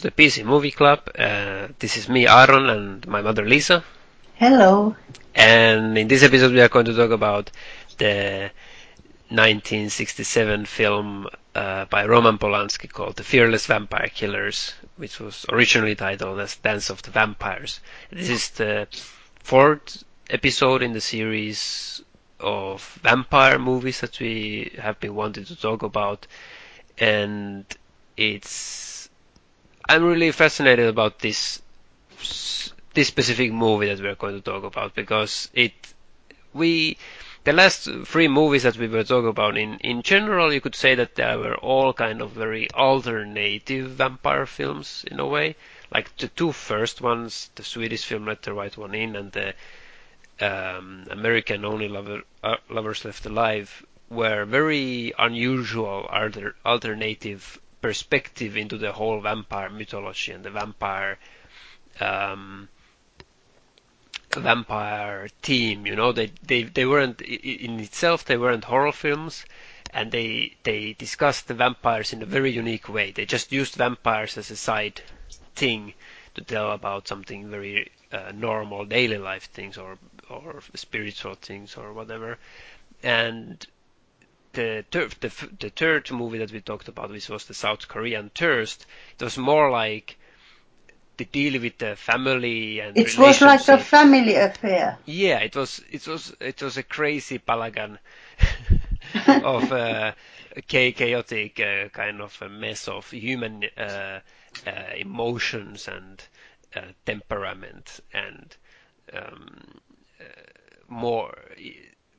Hello and welcome to the PC Movie Club. Uh, this is me, Aaron, and my mother, Lisa. Hello. And in this episode, we are going to talk about the 1967 film uh, by Roman Polanski called The Fearless Vampire Killers, which was originally titled as Dance of the Vampires. This is the fourth episode in the series of vampire movies that we have been wanting to talk about, and it's I'm really fascinated about this this specific movie that we're going to talk about because it we the last three movies that we were talking about in in general you could say that they were all kind of very alternative vampire films in a way. Like the two first ones the Swedish film Let the Right One In and the um, American Only Lover, uh, Lovers Left Alive were very unusual alter, alternative perspective into the whole vampire mythology and the vampire um, vampire theme. You know, they they they weren't in itself they weren't horror films, and they they discussed the vampires in a very unique way. They just used vampires as a side thing to tell about something very uh, normal daily life things or or spiritual things or whatever. And the, third, the, the third movie that we talked about, which was the South Korean Thirst, it was more like the deal with the family and it was like a family affair. Yeah, it was it was it was a crazy balagan of uh, chaotic uh, kind of a mess of human uh, uh emotions and uh, temperament and um, uh, more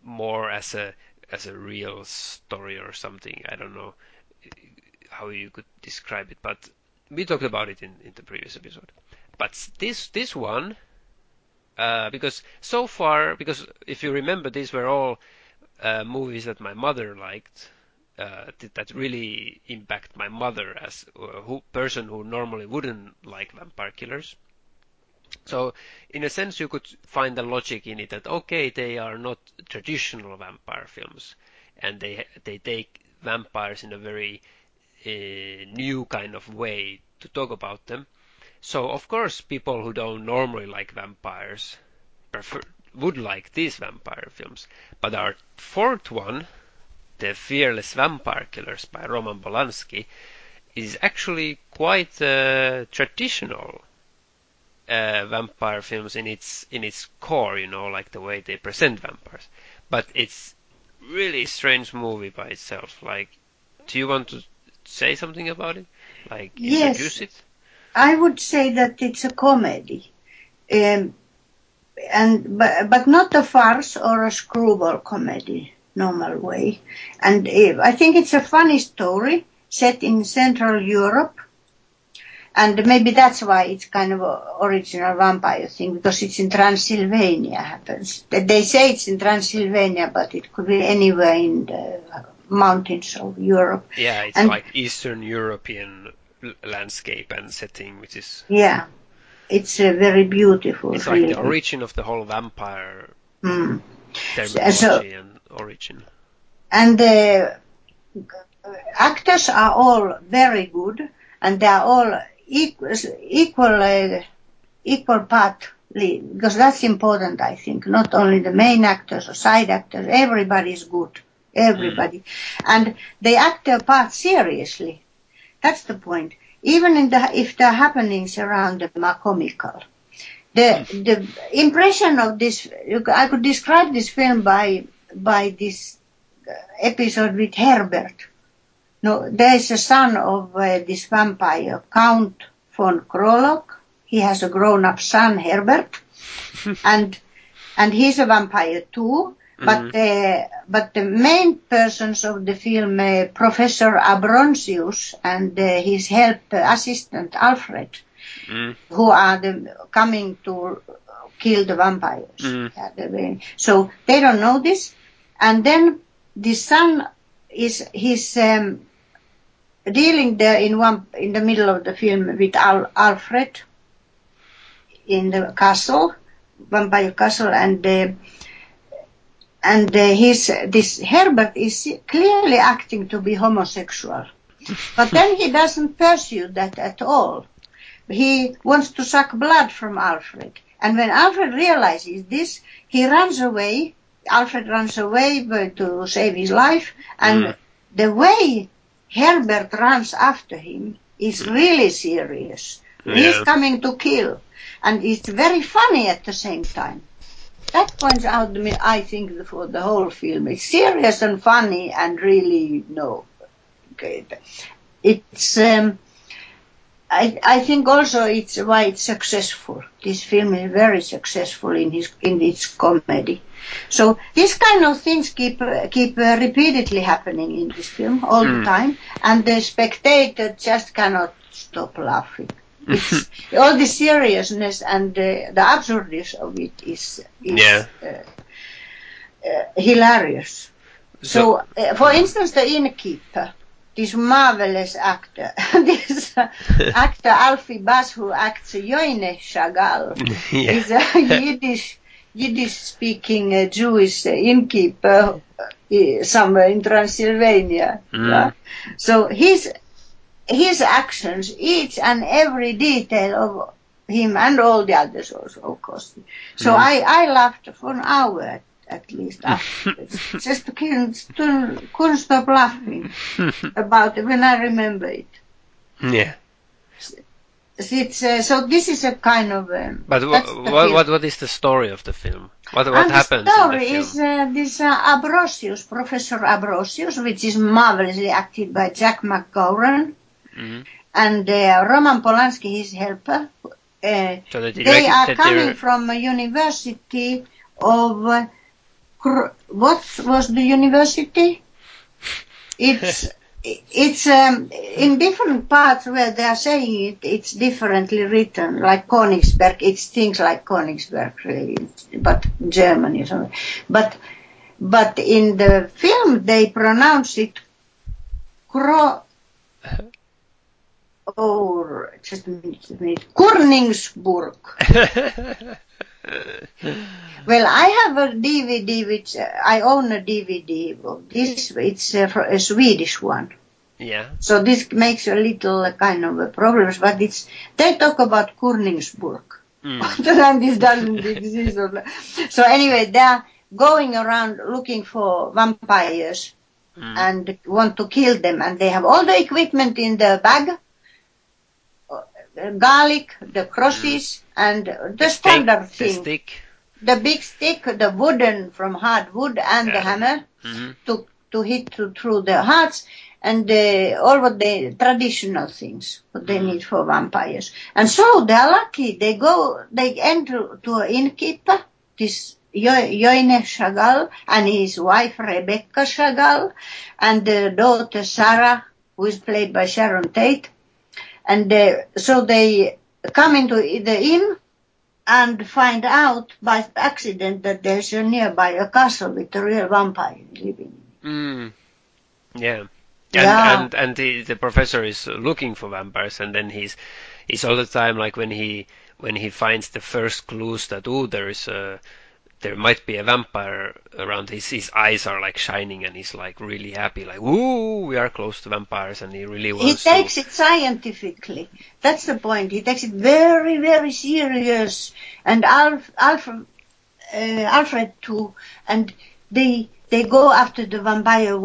more as a as a real story or something. I don't know how you could describe it, but we talked about it in, in the previous episode. But this this one, uh, because so far, because if you remember, these were all uh, movies that my mother liked. Uh, that really impact my mother as a who, person who normally wouldn't like vampire killers. So in a sense, you could find the logic in it that okay, they are not traditional vampire films, and they they take vampires in a very uh, new kind of way to talk about them. So of course, people who don't normally like vampires prefer would like these vampire films. But our fourth one, The Fearless Vampire Killers by Roman Polanski, is actually quite uh, traditional uh, vampire films in its in its core, you know, like the way they present vampires. But it's really strange movie by itself. Like, do you want to say something about it? Like yes, introduce it? I would say that it's a comedy. Um, and but, but not a farce or a screwball comedy normal way and uh, i think it's a funny story set in central europe and maybe that's why it's kind of original vampire thing because it's in Transylvania happens. They say it's in Transylvania, but it could be anywhere in the mountains of Europe. Yeah, it's and, like Eastern European landscape and setting, which is yeah, it's a very beautiful. It's like the origin of the whole vampire mm. terminology so, and origin. And the actors are all very good, and they are all equal, equal, uh, equal part lead, because that's important, I think. Not only the main actors or side actors, everybody is good. Everybody. Mm. And they act their part seriously. That's the point. Even in the, if the happenings around them are comical. The, the impression of this, I could describe this film by, by this episode with Herbert no, there is a son of uh, this vampire, Count von Krolock. He has a grown-up son, Herbert, and and he's a vampire too. But mm. uh, but the main persons of the film, uh, Professor Abronsius and uh, his help uh, assistant Alfred, mm. who are the, coming to kill the vampires. Mm. So they don't know this, and then the son is his um, dealing there in one in the middle of the film with Al, Alfred in the castle, vampire castle, and uh, and uh, his this Herbert is clearly acting to be homosexual, But then he doesn't pursue that at all. He wants to suck blood from Alfred. And when Alfred realizes this, he runs away. Alfred runs away to save his life. And Mm. the way Herbert runs after him is really serious. He's Yeah. coming to kill. And it's very funny at the same time. That points out, to me, I think, for the whole film. It's serious and funny and really, no. Okay. It's, um, I, I think also it's why it's successful. This film is very successful in his in its comedy. So these kind of things keep keep uh, repeatedly happening in this film all the time, and the spectator just cannot stop laughing. It's, all the seriousness and uh, the absurdness of it is, is Yeah. uh, uh, hilarious. So, uh, for instance, the innkeeper, this marvelous actor, this actor Alfie Bass, who acts Joine Shagal, yeah. is a Yiddish Yiddish-speaking uh, Jewish uh, innkeeper uh, somewhere in Transylvania. Mm. yeah. So his his actions, each and every detail of him and all the others also, of course. So Mm. I I laughed for an hour at, least afterwards, just to, couldn't, to, couldn't stop laughing about it when I remember it. yeah. It's, uh, so this is a kind of. Um, But what, what what is the story of the film? What what and happens the story the is uh, this uh, Abronsius, Professor Abronsius, which is marvelously acted by Jack MacGowran Mhm. and uh, Roman Polanski, his helper. Uh, So the they are coming from a university of uh, what was the university? It's it's um, in different parts where they are saying it. It's differently written, like Königsberg. It's things like Königsberg, really, but Germany something. But but in the film they pronounce it Kro. Or just a minute. Kurningsburg. Well, I have a DVD which uh, I own a DVD of this. It's uh, a Swedish one, yeah. so this makes a little uh, kind of a problems. But it's they talk about Kurningsburg, Mm. and this doesn't exist. So anyway, they are going around looking for vampires Mm. and want to kill them, and they have all the equipment in the bag. Uh, Garlic, the crosses, and the Stick- standard the thing stick. the big stick, the wooden from hard wood, and the Yeah. hammer Mhm. to to hit to, through the hearts, and uh, all what the traditional things what they Mhm. need for vampires. And so they are lucky. They go, they enter to an innkeeper, this Jo- Joine Shagal, and his wife Rebecca Shagal, and the daughter Sarah, who is played by Sharon Tate. And so they come into the inn and find out by accident that there's a nearby a castle with a real vampire living. Mm. Yeah. And, Yeah. and and the, the professor is looking for vampires, and then he's he's all the time like when he when he finds the first clues that oh there is a there might be a vampire around his his eyes are like shining and he's like really happy like woo we are close to vampires and he really was. He takes to it scientifically. That's the point. He takes it very, very serious. And Alf, Alfred, uh, Alfred too. And they they go after the vampire.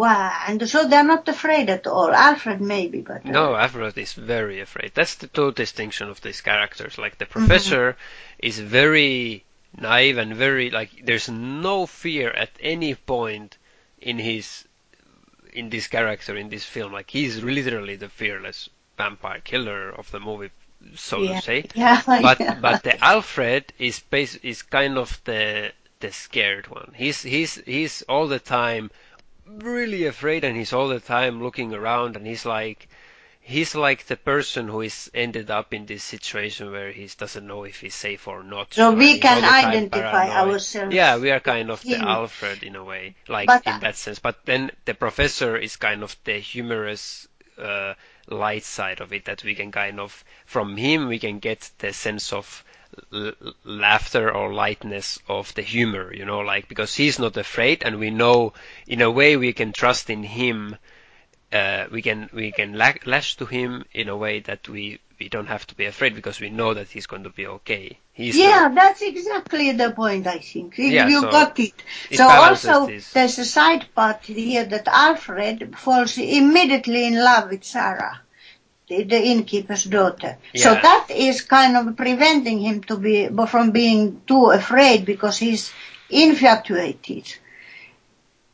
And so they're not afraid at all. Alfred maybe, but uh, No, Alfred is very afraid. That's the two distinction of these characters. Like the professor is very naive and very like there's no fear at any point in his in this character in this film. Like he's literally the fearless vampire killer of the movie, so yeah, to say. yeah, But yeah. but the Alfred is bas- is kind of the the scared one. He's he's he's all the time really afraid and he's all the time looking around and he's like he's like the person who is ended up in this situation where he doesn't know if he's safe or not. So we can all the time identify paranoid. ourselves Yeah, we are kind of the. Alfred in a way, like But- in that sense. But then the professor is kind of the humorous uh, light side of it that we can kind of from him we can get the sense of l- laughter or lightness of the humor, you know, like because he's not afraid and we know in a way we can trust in him uh, we can we can lash to him in a way that we we don't have to be afraid because we know that he's going to be okay. He's yeah, the, that's exactly the point. I think Yeah, you so got it. it so also this. there's a side part here that Alfred falls immediately in love with Sarah, the, the innkeeper's daughter. Yeah. So that is kind of preventing him to be from being too afraid because he's infatuated.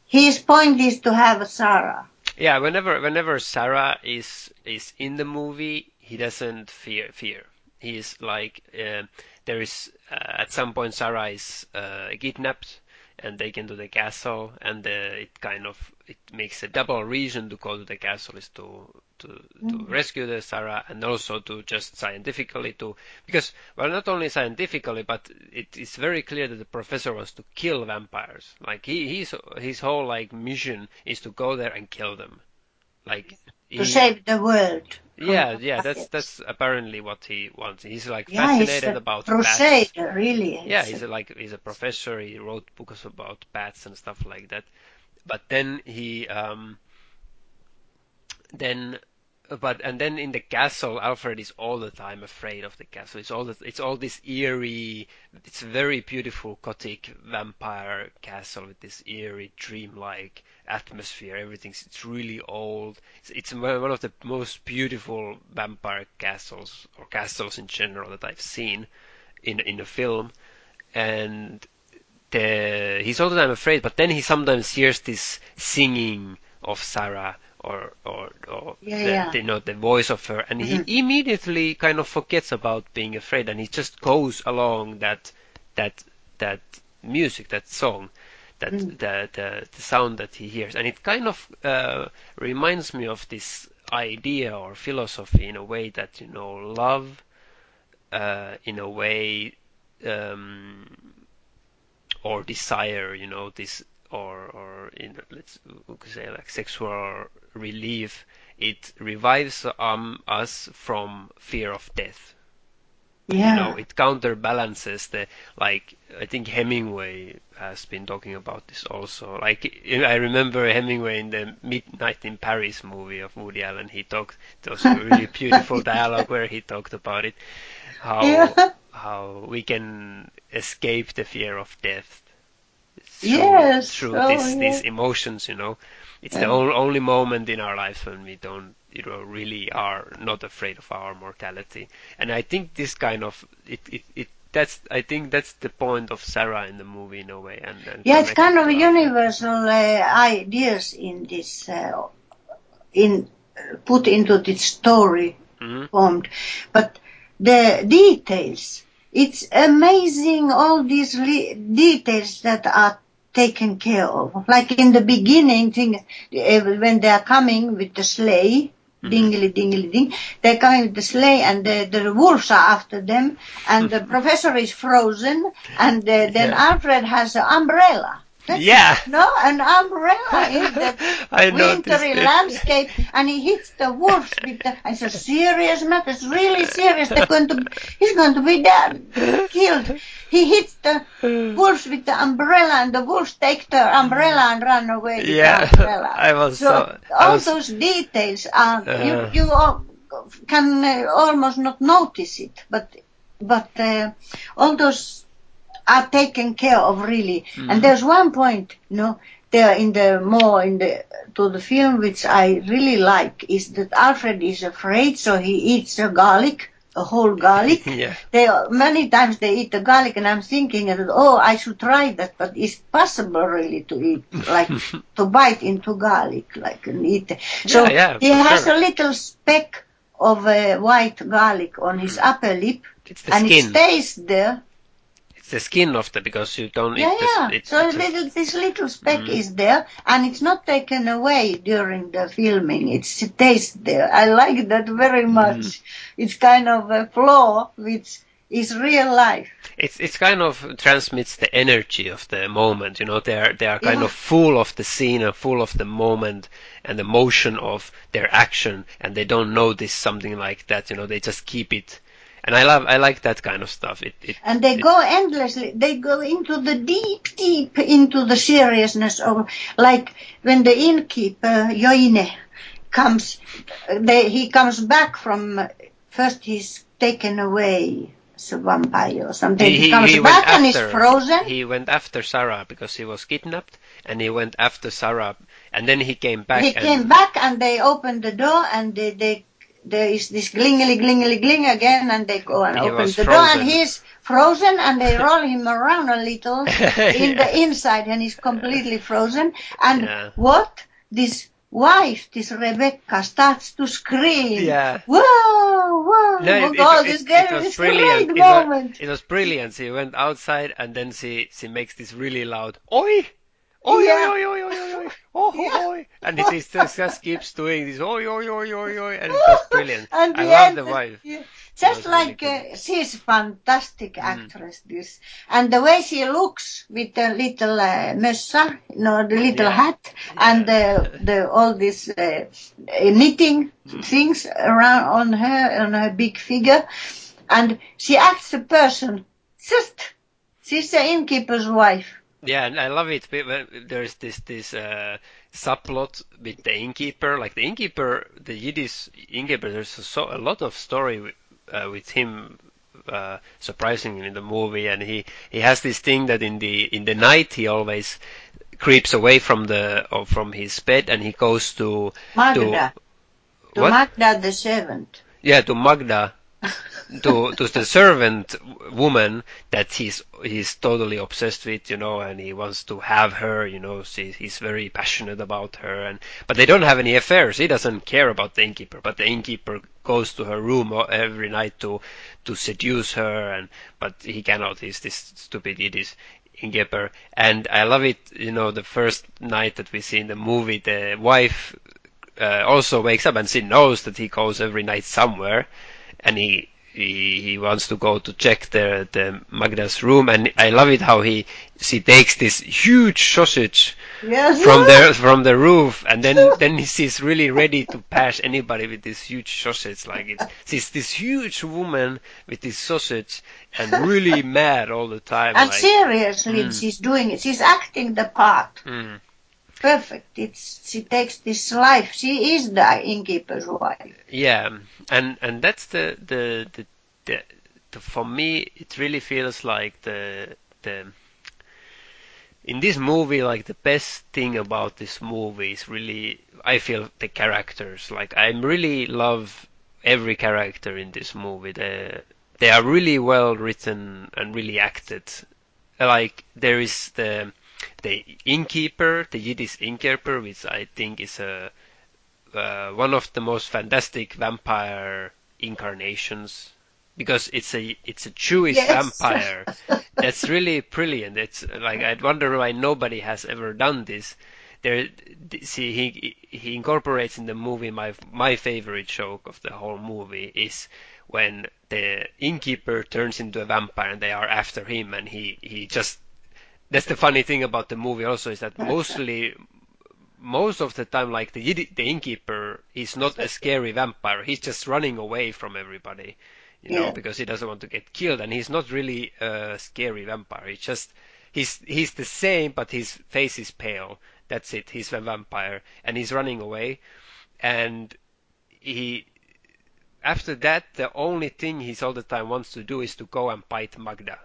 His point is to have Sarah. Yeah, whenever whenever Sarah is is in the movie, he doesn't fear fear. He's like uh, there is uh, at some point Sarah is uh, kidnapped and taken to the castle, and uh, it kind of it makes a double reason to go to the castle is to to to rescue the Sarah and also to just scientifically to because well not only scientifically but it is very clear that the professor wants to kill vampires. Like he he's his whole like mission is to go there and kill them. Like To he- save the world. Yeah, yeah, that's that's apparently what he wants. He's like yeah, he's fascinated a about bats. crusader, really. Yeah, he's a, like he's a professor. He wrote books about bats and stuff like that. But then he um then but and then in the castle Alfred is all the time afraid of the castle. It's all the, it's all this eerie it's very beautiful gothic vampire castle with this eerie dreamlike atmosphere. Everything's it's really old. It's, it's one one of the most beautiful vampire castles or castles in general that I've seen in in a film and the, he's all the time afraid, but then he sometimes hears this singing of Sarah or or, or Yeah, the, yeah. you know the voice of her, and he immediately kind of forgets about being afraid, and he just goes along that that that music, that song, that the, the the sound that he hears, and it kind of uh, reminds me of this idea or philosophy in a way that you know love, uh, in a way. Um, or desire, you know, this or or in let's we could say like sexual relief, it revives um us from fear of death. yeah. You know, it counterbalances the like I think Hemingway has been talking about this also. Like I remember Hemingway in the Midnight in Paris movie of Woody Allen. He talked. There was a really beautiful dialogue where he talked about it. How Yeah. how we can escape the fear of death through, Yes, through oh, this, yeah. these emotions, you know. It's the Yeah. only, only moment in our lives when we don't, you know, really are not afraid of our mortality. And I think this kind of, it, it, it that's, I think that's the point of Sarah in the movie in a way. And, and Yeah, it's kind of Alfred. universal uh, ideas in this, uh, in put into this story Mhm. formed, but the details. It's amazing all these li- details that are taken care of. Like in the beginning, thing uh, when they are coming with the sleigh. Dingly, dingly, ding. They're coming with the sleigh and the, the wolves are after them and the professor is frozen and uh, then Yeah. Alfred has an umbrella. Yeah. no, an umbrella in the I wintry landscape, and he hits the wolves with the. It's a serious matter. It's really serious. They're going to. He's going to be dead, killed. He hits the wolves with the umbrella, and the wolves take the umbrella and run away with Yeah, the umbrella. I was so. so- I all was- those details are Uh. you you all can uh, almost not notice it, but but uh, all those are taken care of really. Mm-hmm. And there's one point, you know, there in the more in the to the film which I really like is that Alfred is afraid, so he eats a garlic, a whole garlic. Yeah. They many times they eat the garlic, and I'm thinking that oh, I should try that, but it's possible really to eat like to bite into garlic like and eat. So Yeah, yeah, he has sure. a little speck of uh, white garlic on his upper lip, and it stays there. The skin of the, because you don't Yeah, eat yeah. It's, so it's a- little, this little speck Mm. is there, and it's not taken away during the filming. It's, it stays there. I like that very Mm. much. It's kind of a flaw which is real life. it's it's kind of transmits the energy of the moment. You know, they are they are kind Yeah. of full of the scene and full of the moment and the motion of their action, and they don't notice something like that. You know, they just keep it. And I love I like that kind of stuff. It it And they it- go endlessly. They go into the deep, deep into the seriousness of, like when the innkeeper Joine comes, they, he comes back from, first he's taken away as a vampire or something. He, he comes he back and after, is frozen. He went after Sarah because he was kidnapped and he went after Sarah and then he came back. He came back and they opened the door and they, they there is this glingly glingly gling again and they go and he open the frozen. door and he's frozen and they roll him around a little in the inside and he's completely frozen. And yeah. what this wife this rebecca starts to scream. Yeah. Whoa whoa. No, it, oh, it, it, it was brilliant. it was, it was brilliant. She went outside and then she she makes this really loud oi oi yeah. oi oi oi oi oi oh, yeah. oi and it is just, just keeps doing this oi oi oi oi oi and it was brilliant and i love the wife yeah. Just like really uh, she's fantastic mm. actress, mm. this, and the way she looks with the little uh, mössa, you know, the little yeah. hat, and the the all these uh, knitting mm. things around on her on her big figure, and she acts a person. Just she's the innkeeper's wife. Yeah, and I love it. There's this this uh, subplot with the innkeeper. Like the innkeeper, the Yiddish innkeeper. There's a, so, a lot of story uh, with him uh, surprisingly in the movie, and he he has this thing that in the in the night he always creeps away from the or from his bed and he goes to Magda to, to Magda the servant. Yeah, to Magda to to the servant woman that he's he's totally obsessed with, you know, and he wants to have her, you know, see, he's very passionate about her, and but they don't have any affairs. He doesn't care about the innkeeper, but the innkeeper goes to her room every night to to seduce her, and but he cannot. He's this stupid idiot. innkeeper, and I love it. You know, the first night that we see in the movie, the wife uh, also wakes up and she knows that he goes every night somewhere, and he he, he wants to go to check the the Magda's room, and I love it how he she takes this huge sausage yes. from the from the roof, and then then he's really ready to pass anybody with this huge sausage. Like it's she's this huge woman with this sausage, and really mad all the time. And like, seriously, mm. she's doing it. She's acting the part. Mm perfect. It's she takes this life. She is the innkeeper's wife. Yeah, and and that's the the the, the, the for me it really feels like the the in this movie like the best thing about this movie is really I feel the characters. Like I really love every character in this movie. They they are really well written and really acted. Like there is the the innkeeper, the Yiddish innkeeper, which I think is a uh, one of the most fantastic vampire incarnations because it's a it's a Jewish yes. vampire. That's really brilliant. It's like I wonder why nobody has ever done this. There, see, he he incorporates in the movie my my favorite joke of the whole movie is when the innkeeper turns into a vampire and they are after him and he he just that's the funny thing about the movie also is that mostly most of the time like the the innkeeper is not a scary vampire. He's just running away from everybody you know yeah. because he doesn't want to get killed and he's not really a scary vampire. He's just he's he's the same but his face is pale. That's it. He's a vampire and he's running away. And he after that the only thing he's all the time wants to do is to go and bite Magda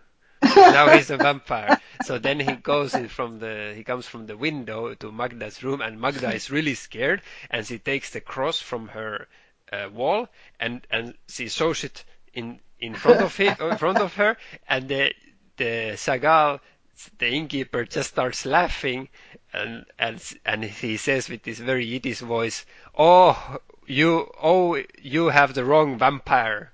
now he's a vampire. So then he goes from the he comes from the window to Magda's room, and Magda is really scared, and she takes the cross from her uh, wall, and and she shows it in in front of him, in front of her, and the the Shagal, the innkeeper, just starts laughing, and and and he says with this very Yiddish voice, "Oh, you oh you have the wrong vampire."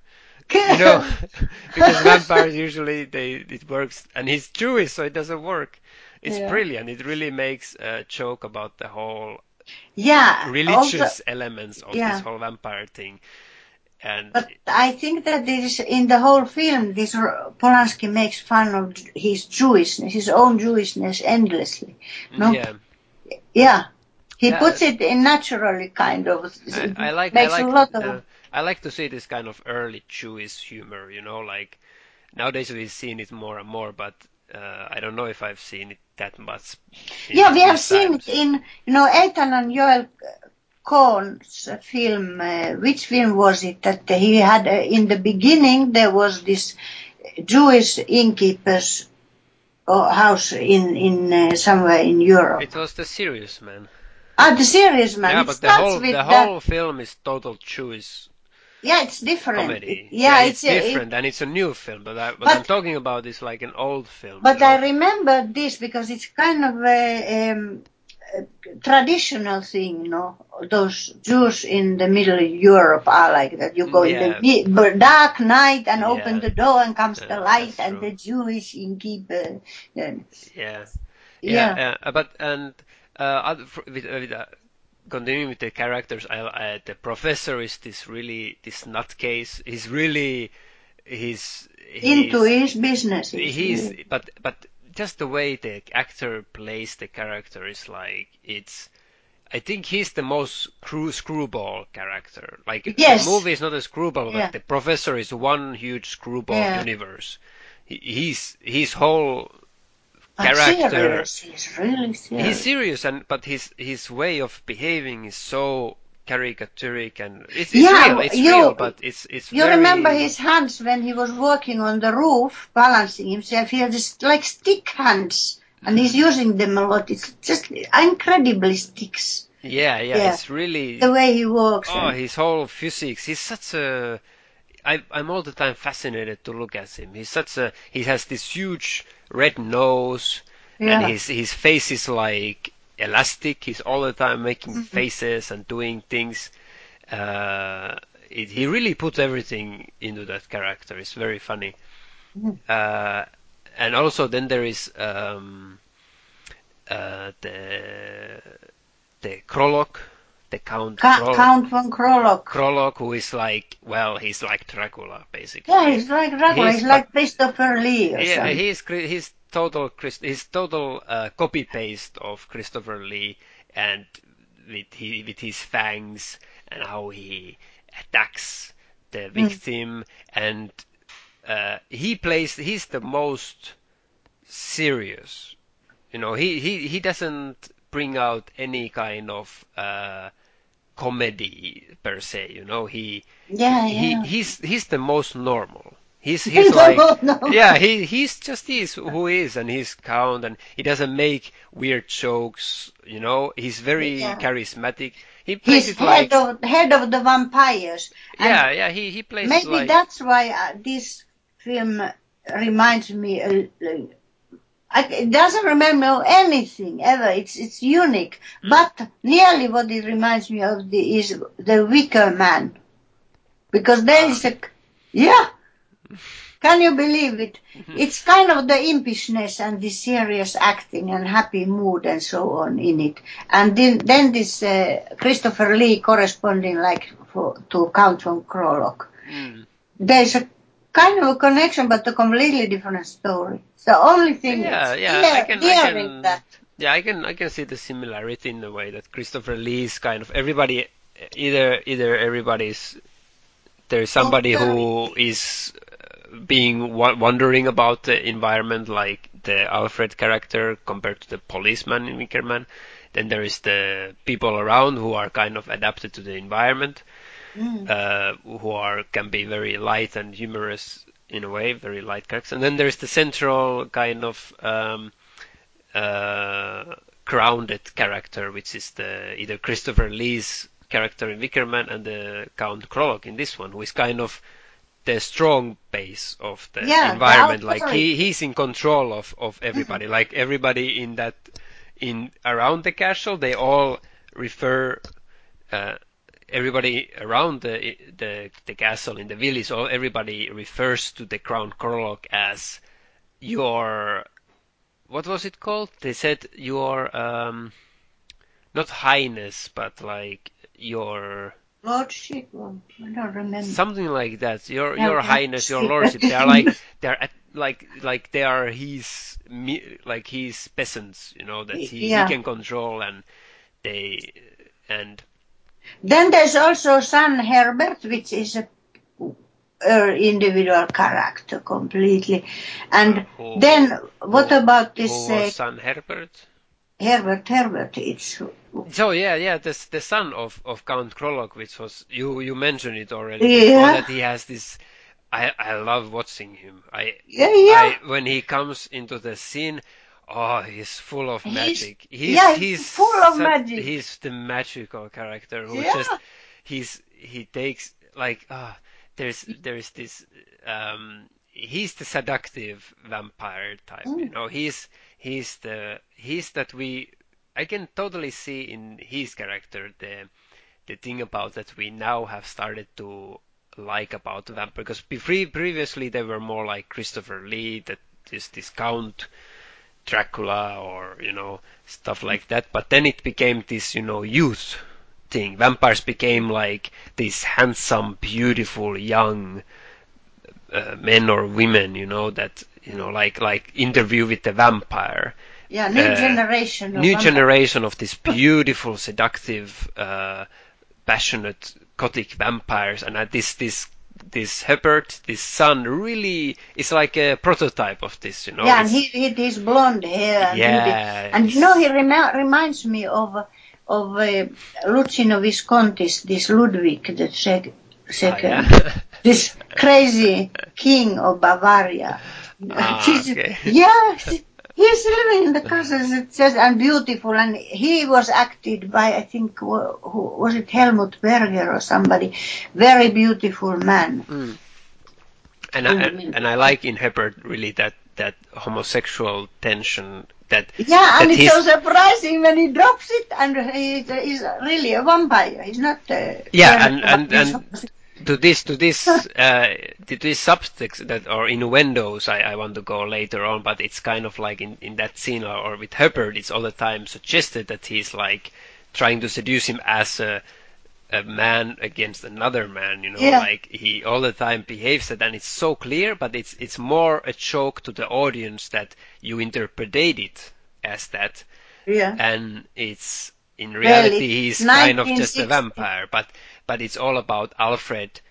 You know, because vampires usually they it works, and he's Jewish, so it doesn't work. It's yeah. brilliant. It really makes a joke about the whole yeah religious also, elements of yeah. this whole vampire thing. And but I think that this in the whole film, this Polanski makes fun of his Jewishness, his own Jewishness endlessly. No? Yeah. Yeah. He yeah. puts it in naturally, kind of. I, I like. Makes I like, a lot of. Uh, I like to see this kind of early Jewish humor, you know, like nowadays we've seen it more and more, but uh, I don't know if I've seen it that much. Yeah, we have seen it in, you know, Ethan and Joel Coen's film. Uh, which film was it that he had uh, in the beginning? There was this Jewish innkeeper's uh, house in in uh, somewhere in Europe. It was the serious man. Ah, the serious man. Yeah, It but the whole with the that- whole film is total Jewish Yeah, it's different. comedy. It- yeah, it's, it's, uh, it- different and it's a new film. But I, what But- I'm talking about is like an old film. But you know? I remember this because it's kind of a, um, a traditional thing, you know. Those Jews in the Middle Europe are like that. You go Yeah. in the dark night and open Yeah. the door and comes the light and the Jewish innkeeper. and- Yeah. Yeah. Yeah. Uh, but and uh, other, with, uh, with, uh, continuing with the characters, I, uh, the professor is this really this nutcase. He's really he's, into his business. he's but but just the way the actor plays the character is like it's. I think he's the most screw, screwball character. Like Yes. the movie is not a screwball, Yeah. but the professor is one huge screwball Yeah. universe. He, he's his whole character- serious. He's really serious. He's serious, and but his his way of behaving is so caricaturic and it's, it's Yeah, real. It's you- real, but it's it's. You very, remember his hands when he was working on the roof, balancing himself. He had this like stick hands, and he's mm-hmm. using them a lot. It's just incredibly sticks Yeah, yeah, Yeah. it's really. the way he walks. Oh, and- his whole physics. He's such a. I, I'm all the time fascinated to look at him. He's such a. He has this huge red nose, yeah. and his his face is like elastic. He's all the time making Mm-hmm. faces and doing things. Uh, it, he really puts everything into that character. It's very funny. Mhm. Uh, and also then there is um, uh, the the Krolock, the Count Ca- Krolock, Count von Krolock. Krolock, who is like well, he's like Dracula basically. Yeah, he's like Dracula. He's He's, like Christopher Lee Yeah, something. he's he's total Christ- he's total uh, copy paste of Christopher Lee, and with he with his fangs and how he attacks the Hmm. victim, and uh, he plays he's the most serious. You know, he he he doesn't bring out any kind of uh, comedy per se. You know, he yeah, he yeah. he's he's the most normal. He's He's he's like normal. yeah he he's just he's who he is and he's count and he doesn't make weird jokes. You know he's very Yeah. charismatic. He plays He's it like head of head of the vampires. Yeah yeah he he plays it Maybe like that's why uh, this film reminds me. Like- I, it doesn't remember anything ever. It's it's unique, Hmm. but nearly what it reminds me of the, is the Wicker Man, because there is a yeah. Can you believe it? Mm-hmm. It's kind of the impishness and the serious acting and happy mood and so on in it. And then, then this uh, Christopher Lee corresponding like for, to Count von Krolock Mm. there's a kind of a connection, but a completely different story. It's the only thing. Yeah, yeah, clear- I can, I can, that. yeah, I can, I can see the similarity in the way that Christopher Lee's kind of everybody, either, either everybody's there's somebody who is uh, being wo- wondering about the environment, like the Alfred character compared to the policeman in Wickerman. Then there is the people around who are kind of adapted to the environment, Mm. uh, who are can be very light and humorous in a way, very light characters. And then there's the central kind of um, uh, grounded character, which is the either Christopher Lee's character in Wickerman and the Count Krolock in this one, who is kind of the strong base of the Yeah, environment. Like he, he's in control of, of everybody. Like everybody in that in around the castle, they all refer uh, everybody around the, the the castle in the village, or everybody refers to the Crown Krolock as your what was it called? They said your um not highness, but like your Lordship, I don't remember. something like that. Your Yeah, your highness, your lordship. They are like they're at, like like they are his like his peasants, you know that he, Yeah. he can control and they and Then there's also son Herbert, which is a, a individual character completely. And Who- then what who- about who this? was Uh, son Herbert? Herbert Herbert. It's So yeah, yeah, the the son of of Count Krolock, which was you you mentioned it already. Yeah. before, that he has this. I I love watching him. I yeah, yeah. I when he comes into the scene, oh, he's full of He's- magic. He's yeah, he's full of magic. He's the magical character who Yeah. just he's he takes like ah there's there's this um he's the seductive vampire type you Mm. know he's he's the he's that we I can totally see in his character the the thing about that we now have started to like about the vampire because pre- previously they were more like Christopher Lee that is this Count Dracula or you know stuff like that. But then it became this you know youth thing. Vampires became like these handsome beautiful young uh, men or women you know that you know like like interview with the vampire. Yeah, new uh, generation. Of new vampire- generation of these beautiful, seductive, uh, passionate, gothic vampires, and uh, this this this Herbert, this son, really is like a prototype of this, you know. Yeah, and he with his blonde hair. And, Yeah, and you know, he remi- reminds me of of uh, Luchino Visconti's, this Ludwig the Ah, second, yeah. this crazy king of Bavaria. Ah, okay. Yeah, he's living in the castles, it says, and beautiful, and he was acted by, I think, who, who was it Helmut Berger or somebody, very beautiful man. Mm. And I, and, and I like in Herbert really that that homosexual tension that Yeah, and it's so surprising when he drops it, and he is really a vampire. He's not. Uh, Yeah, and- and- and- to this to this uh, to this subtext that or innuendos I, I want to go later on, but it's kind of like in, in that scene or, or with Herbert, it's all the time suggested that he's like trying to seduce him as a a man against another man, you know, Yeah. like he all the time behaves that, and it's so clear, but it's it's more a joke to the audience that you interpretate it as that, yeah. and it's in reality he's kind of just a vampire but but it's all about alfred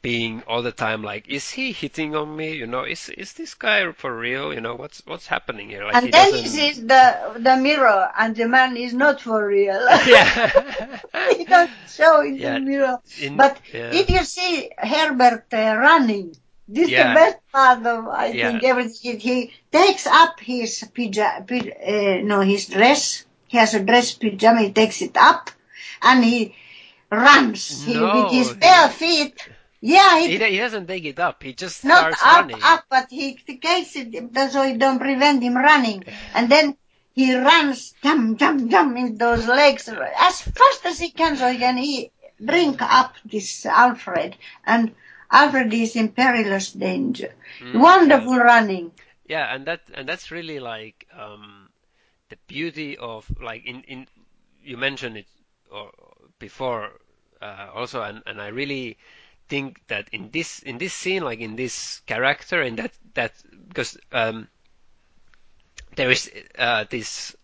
being all the time like is he hitting on me you know is is this guy for real you know what's what's happening here like he and then he doesn't sees the the mirror, and the man is not for real. yeah he doesn't show in Yeah. the mirror. In- But yeah. did you see Herbert uh, running? This is Yeah. the best part of I think everything. He takes up his py- uh, no his dress. He has a dress pyjama. He takes it up, and he runs he, No, with his bare feet. Yeah, he, he, he doesn't take it up he just not starts up, running up, but he takes it so it don't prevent him running. And then he runs, jump, jump, jump in those legs as fast as he can so he can he drink up this Alfred. And Alfred is in perilous danger. Mm, Wonderful running. yeah and that and that's really like um the beauty of like in in you mentioned it or before uh, also and and I really think that in this in this scene like in this character and that that because um there is uh this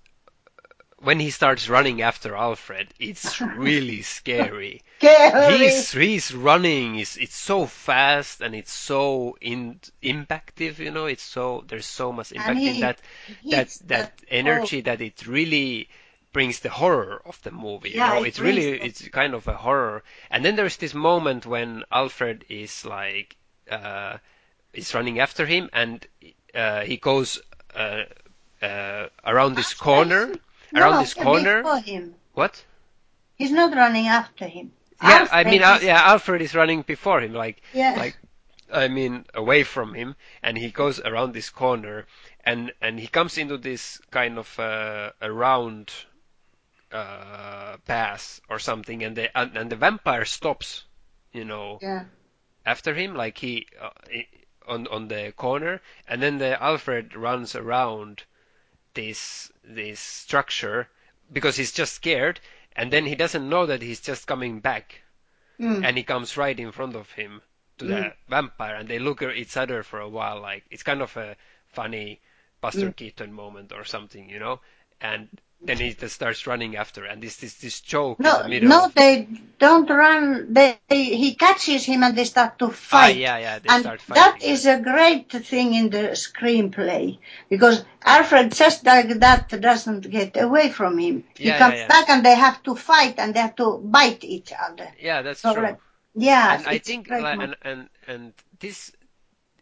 when he starts running after Alfred it's really scary Scary. he's he's running it's it's so fast and it's so in impactive you know it's so there's so much impact in he that that that that energy that it really brings the horror of the movie you Yeah, know it it's really the- it's kind of a horror and then there's this moment when Alfred is like uh is running after him and uh he goes uh, uh around this After corner him? around no, this corner Before him. what He's not running after him. yeah, I mean, is- yeah, Alfred is running before him, like, Yeah. like, I mean, away from him, and he goes around this corner, and and he comes into this kind of uh, a round uh, pass or something, and the and, and the vampire stops, you know, Yeah. after him, like he uh, on on the corner, and then the Alfred runs around this this structure because he's just scared, and then he doesn't know that he's just coming back Mm. and he comes right in front of him to the Mm. vampire and they look at each other for a while like it's kind of a funny Buster Mm. Keaton moment or something you know and then he starts running after, and this this this joke in No, the middle. no, they don't run. They, he catches him and they start to fight. ah, fight. yeah, yeah, they and start fighting. is a great thing in the screenplay because Alfred just like that doesn't get away from him. He Yeah, yeah, comes yeah. back and they have to fight and they have to bite each other. yeah, that's So, true. like, yeah, and I think like, and and and this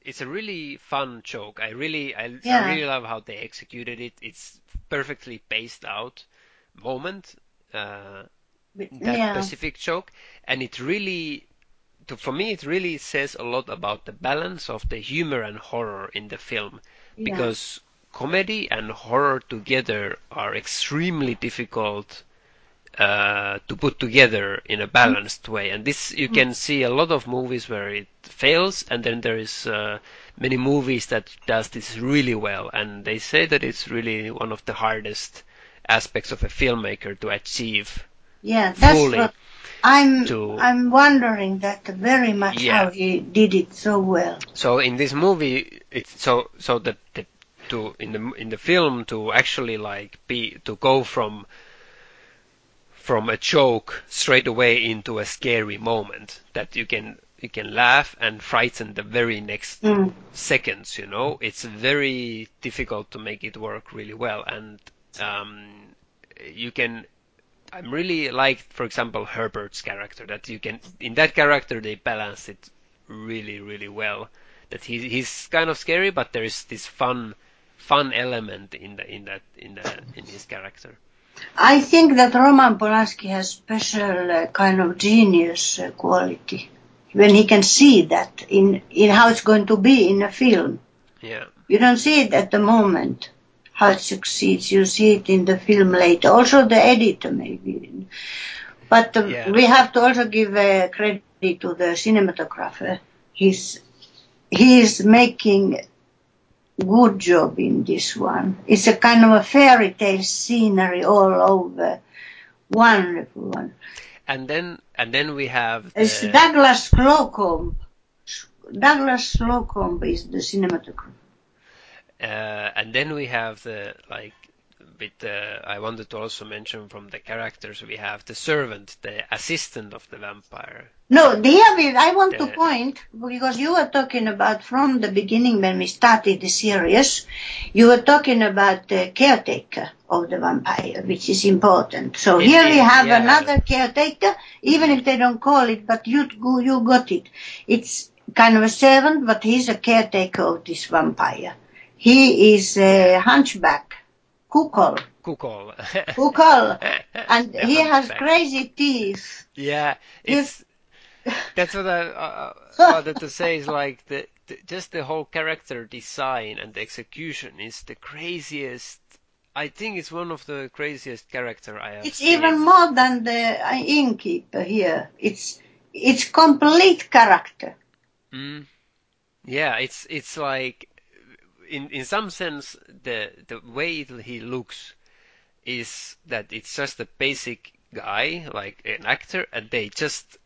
it's a really fun joke. I really I, Yeah. I really love how they executed it. It's perfectly paced out moment uh, that yeah, specific joke, and it really to, for me it really says a lot about the balance of the humor and horror in the film yeah. because comedy and horror together are extremely difficult uh, to put together in a balanced way. And this you can see a lot of movies where it fails, and then there is uh, many movies that does this really well. And they say that it's really one of the hardest aspects of a filmmaker to achieve. yeah, that's fully what I'm. to- I'm wondering that very much Yeah. how he did it so well. So in this movie, it's so so that the, to in the in the film to actually like be to go from from a joke straight away into a scary moment that you can you can laugh and frighten the very next Mm. seconds. You know, it's very difficult to make it work really well, and um, you can. I'm really like, for example, Herbert's character. That you can in that character they balance it really, really well. That he he's kind of scary, but there is this fun fun element in the in that in the in his character. I think that Roman Polanski has special uh, kind of genius uh, quality when he can see that in in how it's going to be in a film. Yeah. You don't see it at the moment how it succeeds. You see it in the film later. Also the editor maybe. But uh, Yeah. we have to also give uh, credit to the cinematographer. He's he is making good job in this one. It's a kind of a fairy tale scenery all over. Wonderful one. And then and then we have It's Douglas Slocombe. Douglas Slocombe is the cinematographer. uh, and then we have the like bit uh, I wanted to also mention from the characters we have the servant, the assistant of the vampire. No, we, I want to point, because you were talking about from the beginning when we started the series, you were talking about the caretaker of the vampire, which is important. So It here we have yeah. another caretaker, even if they don't call it, but you, you got it. It's kind of a servant, but he's a caretaker of this vampire. He is a hunchback, Koukol. Koukol. Koukol. And he has crazy teeth. Yeah, it's that's what I uh, wanted to say is like the, the just the whole character design and the execution is the craziest. I think it's one of the craziest character I have It's seen. even more than the uh, innkeeper here. It's it's complete character. Mm. Yeah, it's it's like in in some sense the the way he looks is that it's just a basic guy like an actor and they just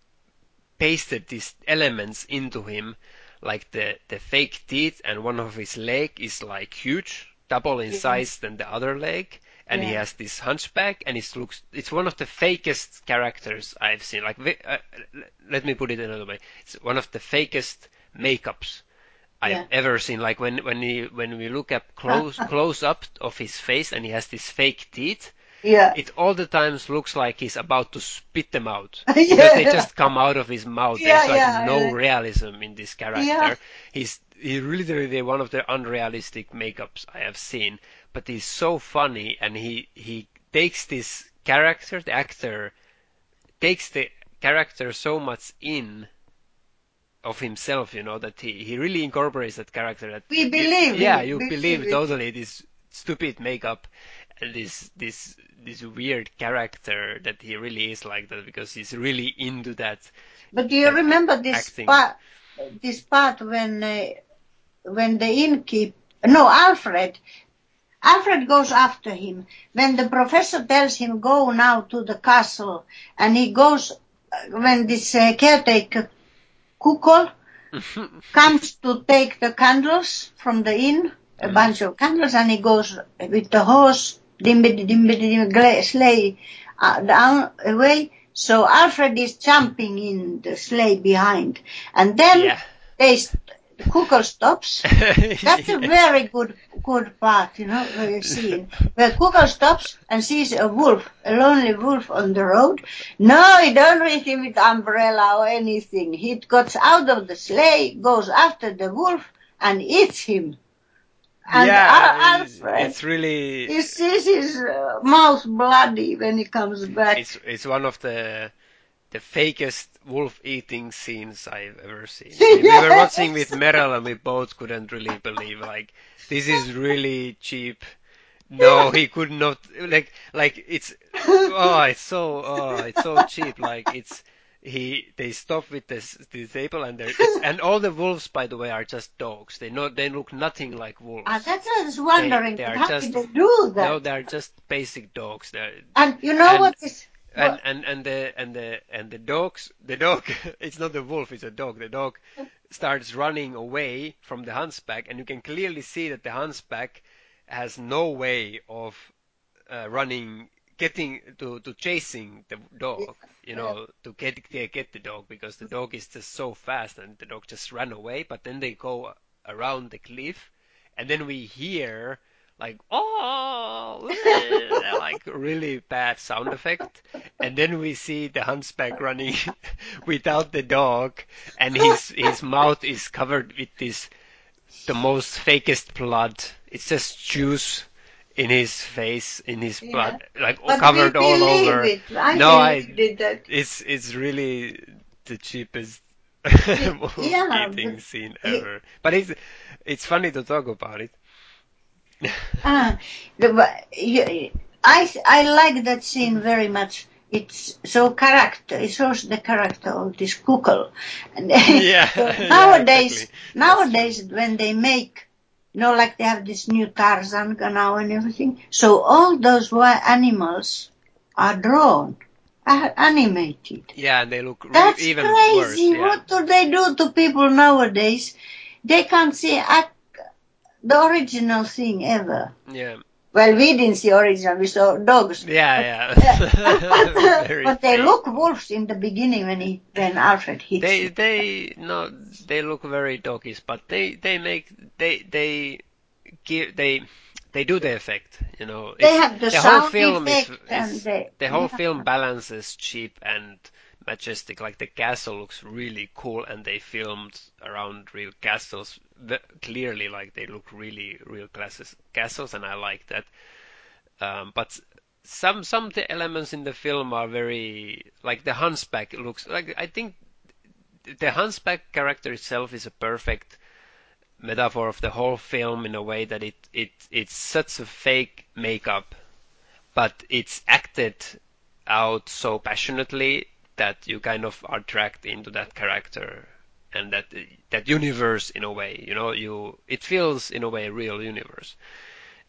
pasted these elements into him like the the fake teeth and one of his leg is like huge double in Yeah. size than the other leg and he has this hunchback and it looks it's one of the fakest characters I've seen. Like uh, let me put it another way. It's one of the fakest makeups I've Yeah. ever seen like when when he when we look up close close up of his face and he has these fake teeth Yeah. it all the times looks like he's about to spit them out Yeah. because they just come out of his mouth. Yeah, There's like yeah, no realism in this character. Yeah. He's he literally one of the unrealistic makeups I have seen, but he's so funny and he he takes this character, the actor takes the character so much in of himself, you know, that he, he really incorporates that character that We you- believe yeah, you believe believe totally this stupid makeup and this this this weird character that he really is like that because he's really into that. But do you remember this acting. part? This part when uh, when the innkeeper, no Alfred, Alfred goes after him. When the professor tells him go now to the castle, and he goes uh, when this uh, caretaker Koukol comes to take the candles from the inn, a bunch of candles, and he goes with the horse dimbidi dimbidi dim, sleigh uh, down away. So Alfred is jumping in the sleigh behind, and then Yeah. they Koukol stops. That's a very good good part, you know, uh, scene where Koukol stops and sees a wolf, a lonely wolf on the road. No, he don't reach him with umbrella or anything. He gets out of the sleigh, goes after the wolf, and eats him. And yeah, it's, Alfred, it's really he sees his uh, mouth bloody when he comes back. it's it's one of the the fakest wolf eating scenes I've ever seen. We, we were watching with Meryl and we both couldn't really believe like this is really cheap. No, he could not like like it's oh it's so oh it's so cheap like it's he they stop with this the table and they and all the wolves by the way are just dogs. They not they look nothing like wolves. Ah, that's what I was wondering. they are how just- did they do that? No, they're just basic dogs. They're and you know and- what is and and and the and the and the dogs the dog it's not the wolf it's a dog. The dog starts running away from the hunchback and you can clearly see that the hunchback has no way of uh, running getting to to chasing the dog you know to get get get the dog because the dog is just so fast and the dog just ran away but then they go around the cliff and then we hear like oh like really bad sound effect and then we see the hunchback running without the dog and his his mouth is covered with this the most fakest blood it's just juice in his face in his Yeah. blood like But covered all over It. I no i it that it's it's really the cheapest yeah, eating scene ever but it's it's funny to talk about it Ah, the, you- I I like that scene very much. It's so character. It shows the character of this Koukol. And Yeah, so yeah, nowadays, exactly. nowadays when they make, you know, like they have this new Tarzan now and everything. So all those wild animals are drawn, are animated. yeah they look re- That's even crazy. worse yeah. What do they do to people nowadays? They can't see the original thing ever. yeah Well, we didn't see original. We saw dogs. yeah yeah Very but they look wolves in the beginning when he when Alfred hits. they them. they no they look very doggish but they they make they they give they they do the effect you know They It's- have the the whole film is, is they- the whole film balances cheap and majestic like the castle looks really cool and they filmed around real castles ve- clearly like they look really real classes castles and I like that. Um, but some some the elements in the film are very like the hunchback looks like I think the hunchback character itself is a perfect metaphor of the whole film in a way that it it it's such a fake makeup but it's acted out so passionately that you kind of are dragged into that character and that that universe in a way you know you it feels in a way a real universe.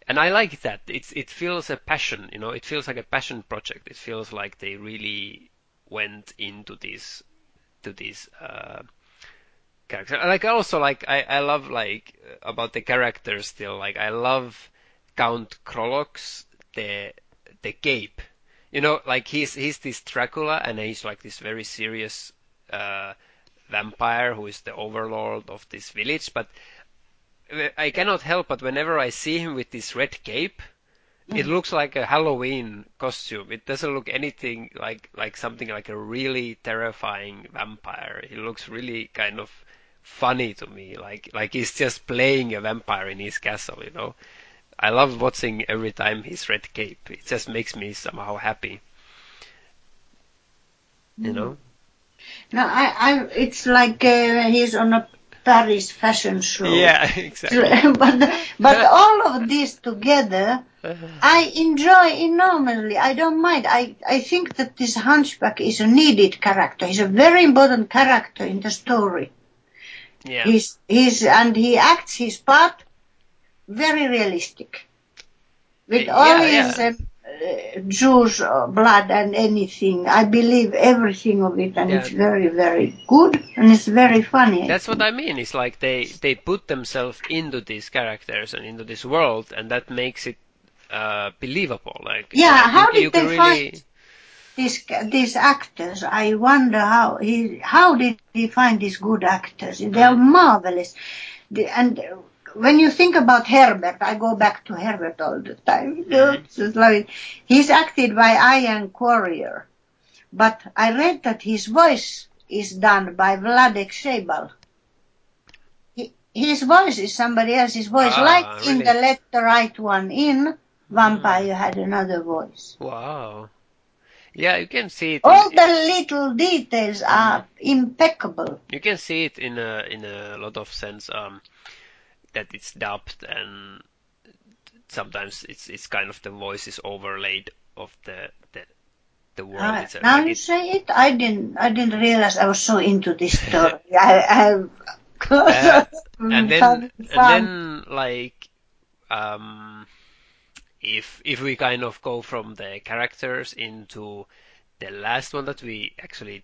And I like that. It's it feels a passion you know it feels like a passion project. It feels like they really went into this to this uh character. Like also like I, I love like about the characters still. Like I love Count Krolock's the the cape. You know like he's he's this Dracula and he's like this very serious uh vampire who is the overlord of this village but uh, I cannot help but whenever I see him with this red cape it hmm. looks like a Halloween costume. It doesn't look anything like like something like a really terrifying vampire. He looks really kind of funny to me, like like he's just playing a vampire in his castle, you know. I love watching every time his red cape. It just makes me somehow happy. You know? Hmm. No, I, I, it's like uh, he's on a Paris fashion show. Yeah, exactly. but but all of this together, I enjoy enormously. I don't mind. I, I think that this hunchback is a needed character. He's a very important character in the story. Yeah. He's he's and he acts his part very realistic. With all yeah. his uh, Jews blood and anything, I believe everything of it, and Yeah. it's very very good and it's very funny. That's what I mean. It's like they they put themselves into these characters and into this world, and that makes it uh, believable. Like Yeah, like, how you, did you they really, find- these these actors. I wonder how he how did he find these good actors? They are marvelous. The- And when you think about Herbert, I go back to Herbert all the time. Like- he's acted by Iain Quarrier, but I read that his voice is done by Vladek Sheybal. He- His voice is somebody else's voice, Ah, like in the Let the Right One In. Vampire had another voice. wow. Yeah, you can see it. All in, the little details are impeccable. you can see it in a in a lot of sense. Um, that it's dubbed and sometimes it's it's kind of the voice is overlaid of the the the world. It's now like you it- say it, I didn't. I didn't realize I was so into this story. I, I Uh, and then fun- and then like um if if we kind of go from the characters into the last one that we actually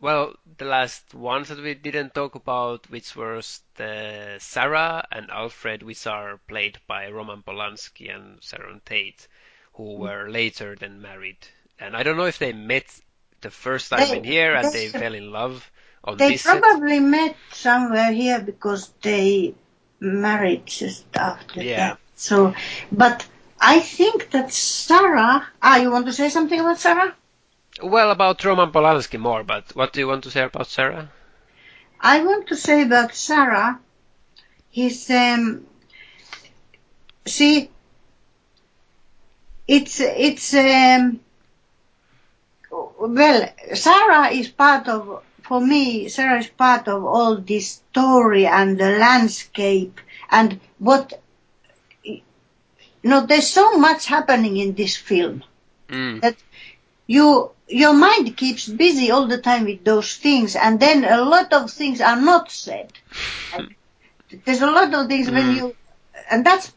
well the last ones that we didn't talk about which was the Sarah and Alfred which are played by Roman Polanski and Sharon Tate who Mm. were later then married and I don't know if they met the first time They- in here and they they- fell in love on they this set. probably met somewhere here because they married just after Yeah. that. So, but I think that Sarah. Ah, you want to say something about Sarah? Well, about Roman Polanski more, but what do you want to say about Sarah? I want to say about Sarah, his um, see, it's it's um, well, Sarah is part of for me. Sarah is part of all this story and the landscape and what. No, there's so much happening in this film Mm. that you your mind keeps busy all the time with those things and then a lot of things are not said And there's a lot of things when Mm. you and that's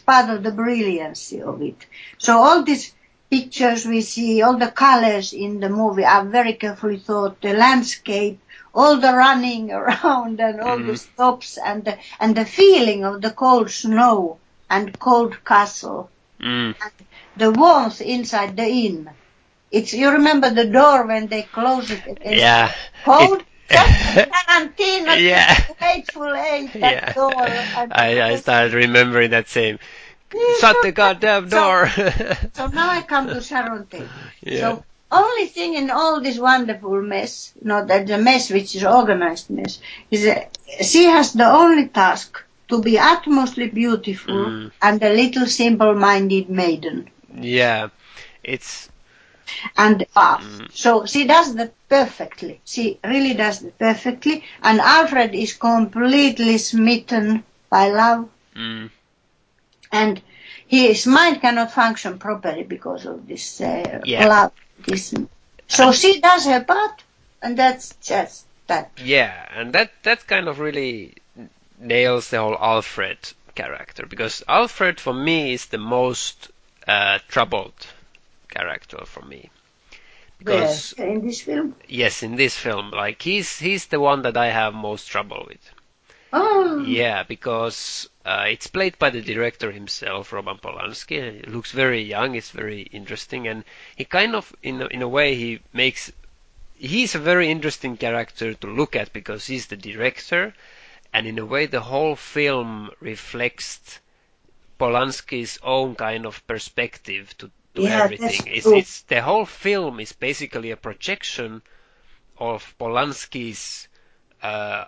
part of the brilliancy of it so all these pictures we see all the colors in the movie are very carefully thought the landscape all the running around and all the Mm. stops and the, and the feeling of the cold snow and cold castle Mm. the warmth inside the inn. It's you remember the door when they close it Yeah. cold. It- Just Tarantino, Yeah. Hateful that yeah. door. I, I started remembering that same. Yeah, Shut the goddamn so- door. So now I come to Sharon Tate. yeah. So only thing in all this wonderful mess, not that the mess which is organized mess, is that she has the only task to be utmostly beautiful Mm. and a little simple-minded maiden. yeah. It's And uh, Mm. so she does that perfectly. She really does it perfectly. And Alfred is completely smitten by love, mm, and his mind cannot function properly because of this uh, Yeah. love. This, so she does her part, and that's just that. yeah, and that that kind of really nails the whole Alfred character because Alfred for me is the most uh, troubled character for me. Because Where? in this film. yes, in this film, like he's he's the one that I have most trouble with. Oh, Yeah, because uh, it's played by the director himself, Roman Polanski. He looks very young. It's very interesting, and he kind of, in a, in a way, he makes. He's a very interesting character to look at because he's the director, and in a way, the whole film reflects Polanski's own kind of perspective to, to Yeah, everything. It's, it's the whole film is basically a projection of Polanski's uh,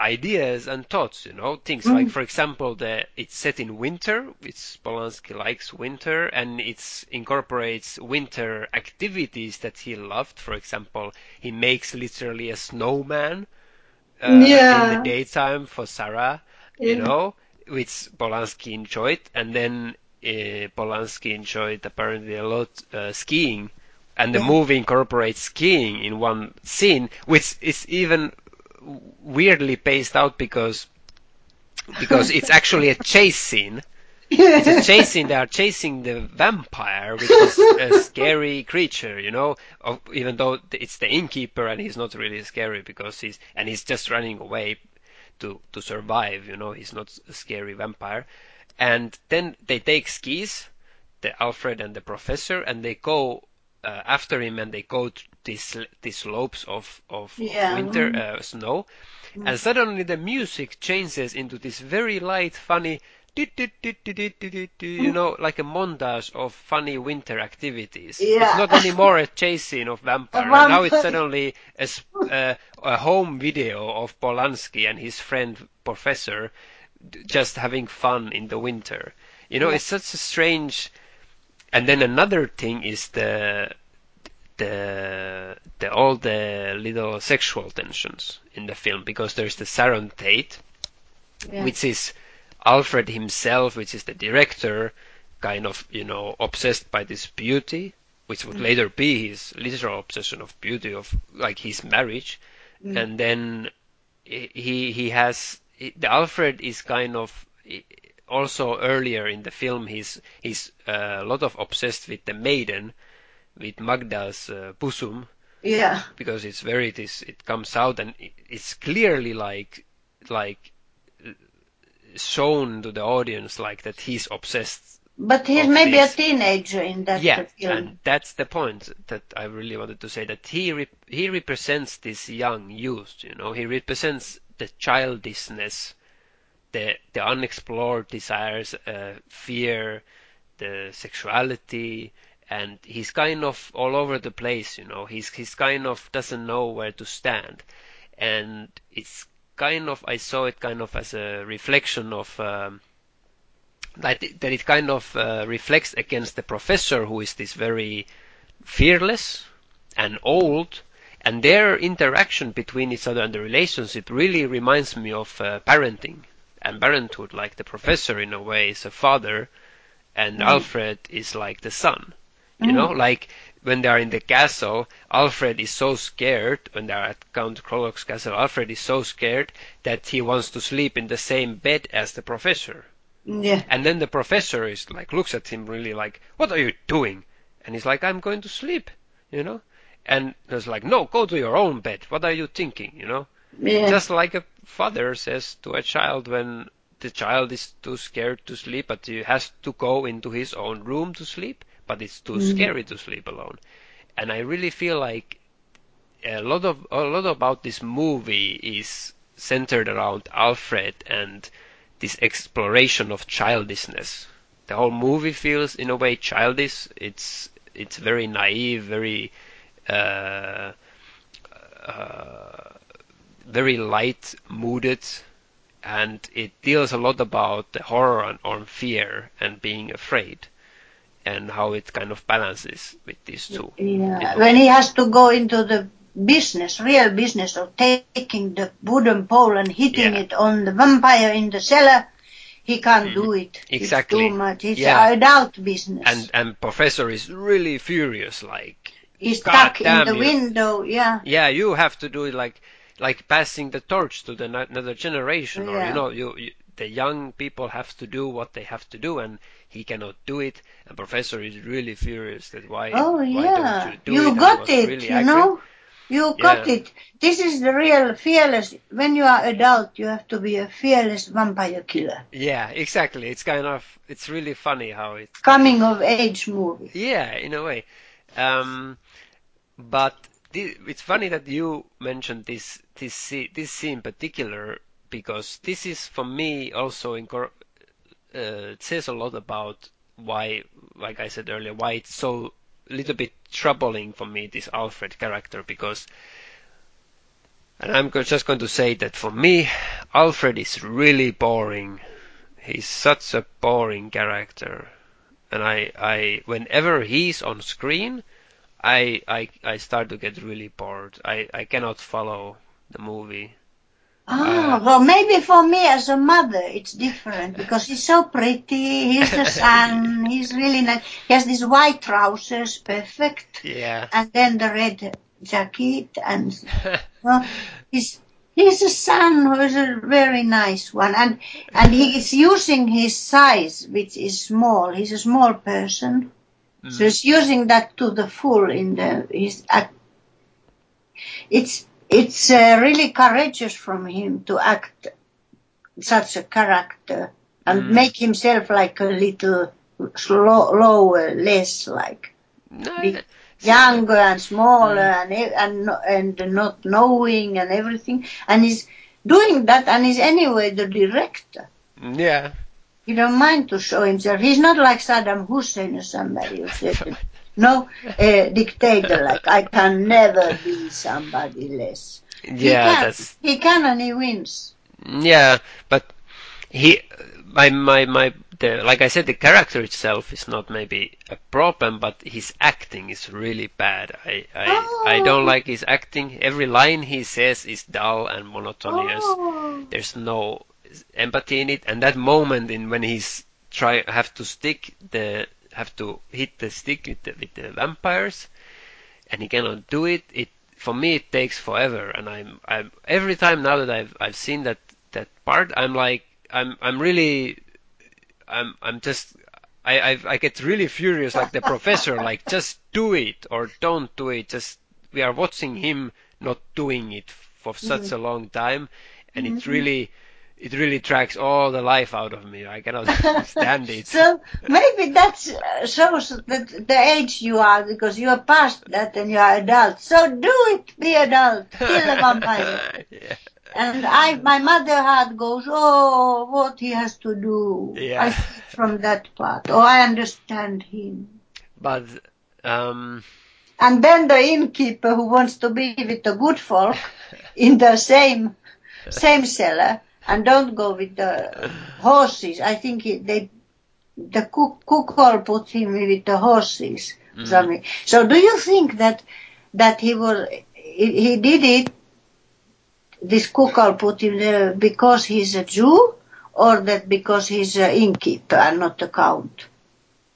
ideas and thoughts, you know, things Mm. like, for example, the it's set in winter, which Polanski likes winter, and it incorporates winter activities that he loved. For example, he makes literally a snowman uh, in the daytime for Sarah, you Yeah. know, which Polanski enjoyed, and then Polanski enjoyed apparently a lot uh, skiing. And the Yeah. movie incorporates skiing in one scene, which is even weirdly paced out because because it's actually a chase scene. It's a chase scene. They are chasing the vampire, which is a scary creature, you know. Of, even though it's the innkeeper and he's not really scary because he's and he's just running away. to to survive. You know, he's not a scary vampire. And then they take skis, the Alfred and the professor, and they go uh, after him, and they go to these these slopes of of, Yeah. of winter uh, snow, and suddenly the music changes into this very light, funny. You know, like a montage of funny winter activities. Yeah. It's not anymore a chase scene of vampire. And now it's suddenly a, uh, a home video of Polanski and his friend Professor just having fun in the winter. You know, Yeah. it's such a strange. And then another thing is the the the all the little sexual tensions in the film because there's the Sharon Tate, Yeah. which is Alfred himself, which is the director, kind of you know obsessed by this beauty, which would mm. later be his literal obsession of beauty of like his marriage, mm. and then he he has the Alfred is kind of also earlier in the film he's he's uh, a lot of obsessed with the maiden with Magda's uh, bosom Yeah. because it's very this it comes out and it's clearly like like shown to the audience like that he's obsessed But he's maybe this. a teenager in that yeah film. and that's the point that I really wanted to say that he rep- he represents this young youth you know he represents the childishness the the unexplored desires uh, fear the sexuality and he's kind of all over the place you know. He's he's kind of doesn't know where to stand. And it's kind of I saw it kind of as a reflection of um, that it, that it kind of uh, reflects against the professor who is this very fearless and old and their interaction between each other and the relationship really reminds me of uh, parenting and parenthood like the professor in a way is a father and Alfred is like the son you know like when they are in the castle Alfred is so scared when they are at Count Krolock's castle Alfred is so scared that he wants to sleep in the same bed as the professor Yeah. and then the professor is like looks at him really like, "What are you doing?" And he's like, "I'm going to sleep," you know. And there's like, "No, go to your own bed. What are you thinking?" You know. Yeah. Just like a father says to a child when the child is too scared to sleep, but he has to go into his own room to sleep, but it's too mm-hmm. scary to sleep alone. And I really feel like a lot of a lot about this movie is centered around Alfred and this exploration of childishness. The whole movie feels in a way childish. It's it's very naive, very uh, uh, very light mooded, and it deals a lot about the horror and fear and being afraid, and how it kind of balances with these two. Yeah, when he has to go into the business, real business of taking the wooden pole and hitting Yeah. it on the vampire in the cellar, he can't do it. Exactly. It's too much. It's Yeah. adult business. And and Professor is really furious, like He's God stuck in the you. window. Yeah. yeah, you have to do it like like passing the torch to the no- another generation, or Yeah. you know, you, you the young people have to do what they have to do, and he cannot do it. And Professor is really furious that why Oh why yeah. you do it? Got it. really you angry. know. You got Yeah. it. This is the real fearless. When you are adult, you have to be a fearless vampire killer. Yeah, exactly. It's kind of it's really funny how it Coming of age movie. Yeah, in a way. Um, but it's funny that you mentioned this this this scene in particular because this is for me also uh, it says a lot about why, like I said earlier, why it's so little bit troubling for me this Alfred character because. And I'm just going to say that for me, Alfred is really boring. He's such a boring character and I, I whenever he's on screen, I, I I start to get really bored. I, I cannot follow the movie. Ah, Uh, well, maybe for me as a mother, it's different because he's so pretty. He's the son. he's really nice. He has these white trousers, perfect, Yeah. and then the red jacket, and well, he's he's a son who is a very nice one, and and he is using his size, which is small. He's a small person, so he's using that to the full in the his act. It's it's uh, really courageous from him to act such a character and Mm. make himself like a little slow, lower, less like No, younger and smaller Mm. and and and not knowing and everything, and he's doing that and he's anyway the director. yeah. He don't mind to show himself. He's not like Saddam Hussein or somebody who said, no uh, dictator like I can never be somebody less. He Yeah, can. that's he can and he wins. yeah, but he, my my my, the like I said, the character itself is not maybe a problem, but his acting is really bad. I I I don't Oh. like his acting. Every line he says is dull and monotonous. Oh. There's no empathy in it, and that moment in when he's try have to stick the have to hit the stick with the, with the vampires, and he cannot do it. It for me it takes forever, and I'm I'm every time now that I've I've seen that that part, I'm like I'm I'm really I'm I'm just I I, I get really furious like the professor like just do it or don't do it. Just we are watching him not doing it for such mm-hmm. a long time, and it mm-hmm. really it really tracks all the life out of me. I cannot stand it. So maybe that shows that the age you are because you are past that and you are adult. So do it, be adult, kill the vampire. yeah. And I, my mother heart goes, oh, what he has to do. Yeah. I see from that part. Oh, I understand him. But um And then the innkeeper who wants to be with the good folk in the same same cellar and don't go with the horses. I think he, they the cook Koukol put him with the horses. Mm. Something. So do you think that that he was he, he did it? This Koukol put him there because he's a Jew, or that because he's an innkeeper and not a count.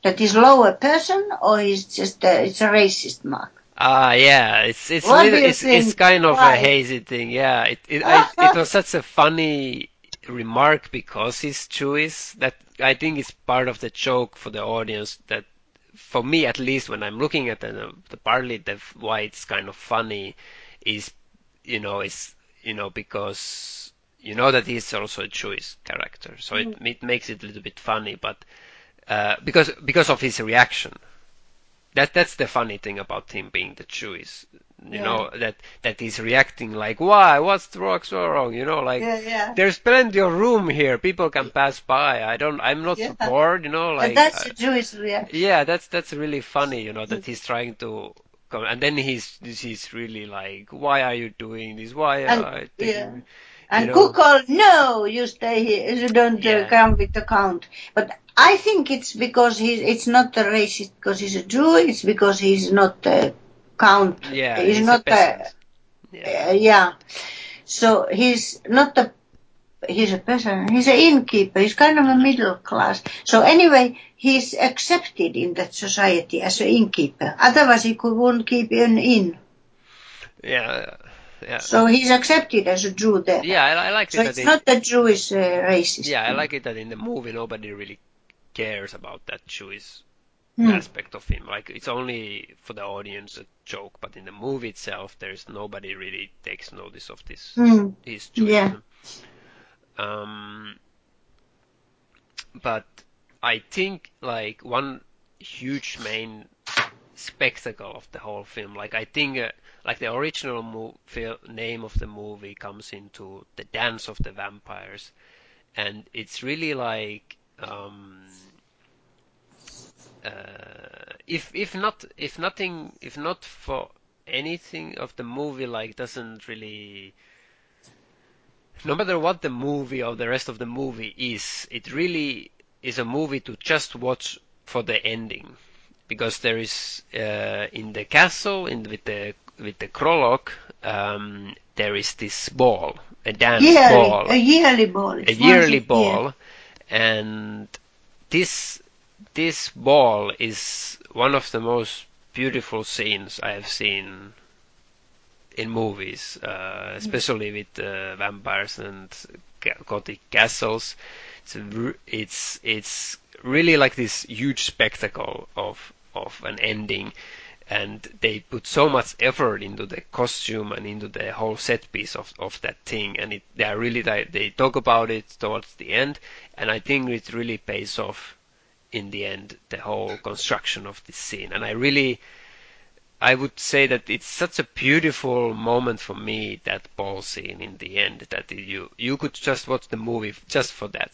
That he's lower person, or he's just a, it's a racist mark. Ah, yeah, it's it's little, it's it's kind of Why? a hazy thing. Yeah, it it I, it was such a funny remark because he's Jewish that I think it's part of the joke for the audience that for me at least when I'm looking at the, the partly the why it's kind of funny is you know it's you know because you know that he's also a Jewish character. So it it makes it a little bit funny but uh, because because of his reaction that that's the funny thing about him being the Jewish. You Yeah. know that that he's reacting like, why? What's wrong? So wrong? You know, like Yeah, yeah. there's plenty of room here. People can pass by. I don't. I'm not Yeah. bored. You know, like that's uh, a Jewish reaction. yeah, that's that's really funny. You know that he's trying to. Come, and then he's he's really like, why are you doing this? Why And- are you yeah. And know- cook all, no, you stay here. You don't uh, come with the count. But I think it's because he's, it's not a racist because he's a Jew. It's because he's not a count. Yeah, he's, he's not a, peasant. Yeah. uh, yeah. So he's not a, he's a peasant. He's an innkeeper. He's kind of a middle class. So anyway, he's accepted in that society as an innkeeper. Otherwise he could, wouldn't keep an inn. yeah, yeah, So he's accepted as a Jew there. yeah. I, I like So it it's that not a Jewish uh, racist. Yeah, I like it that in the movie nobody really cares about that Jewish Hmm. aspect of him. Like it's only for the audience a joke, but in the movie itself, there's nobody really takes notice of this Hmm. his Yeah. Um, but I think like one huge main spectacle of the whole film, like I think uh, like the original mo- fil- name of the movie comes into the dance of the vampires, and it's really like um, uh, if if not if nothing if not for anything of the movie like doesn't really no matter what the movie or the rest of the movie is it really is a movie to just watch for the ending because there is uh, in the castle in with the with the Krolock um, there is this ball a dance yearly, ball a yearly ball. a It's once yearly year. ball, and this this ball is one of the most beautiful scenes I have seen in movies, uh, especially with uh, vampires and gothic castles. It's it's it's really like this huge spectacle of of an ending, and they put so much effort into the costume and into the whole set piece of, of that thing. And it, they are really they talk about it towards the end. And I think it really pays off in the end the whole construction of this scene. And I really I would say that it's such a beautiful moment for me that ball scene in the end that you you could just watch the movie just for that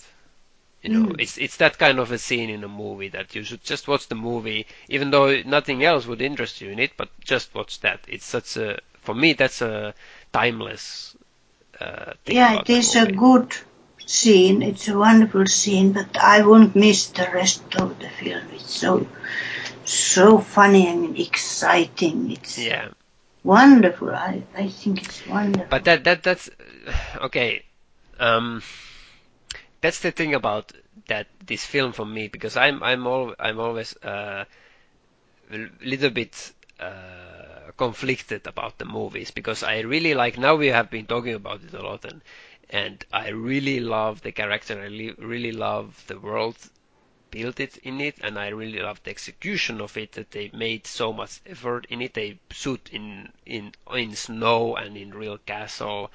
you know, mm. it's it's that kind of a scene in a movie that you should just watch the movie, even though nothing else would interest you in it, but just watch that. It's such a for me that's a timeless uh, thing. Yeah, it is a good scene. It's a wonderful scene, but I won't miss the rest of the film. It's so so funny and exciting. It's yeah wonderful. I I think it's wonderful. But that that that's okay. Um, that's the thing about that this film for me because I'm I'm all I'm always uh, a little bit uh, conflicted about the movies because I really like now we have been talking about it a lot and and I really love the character I really love the world built it in it and I really love the execution of it that they made so much effort in it. They shoot in in in snow and in real castle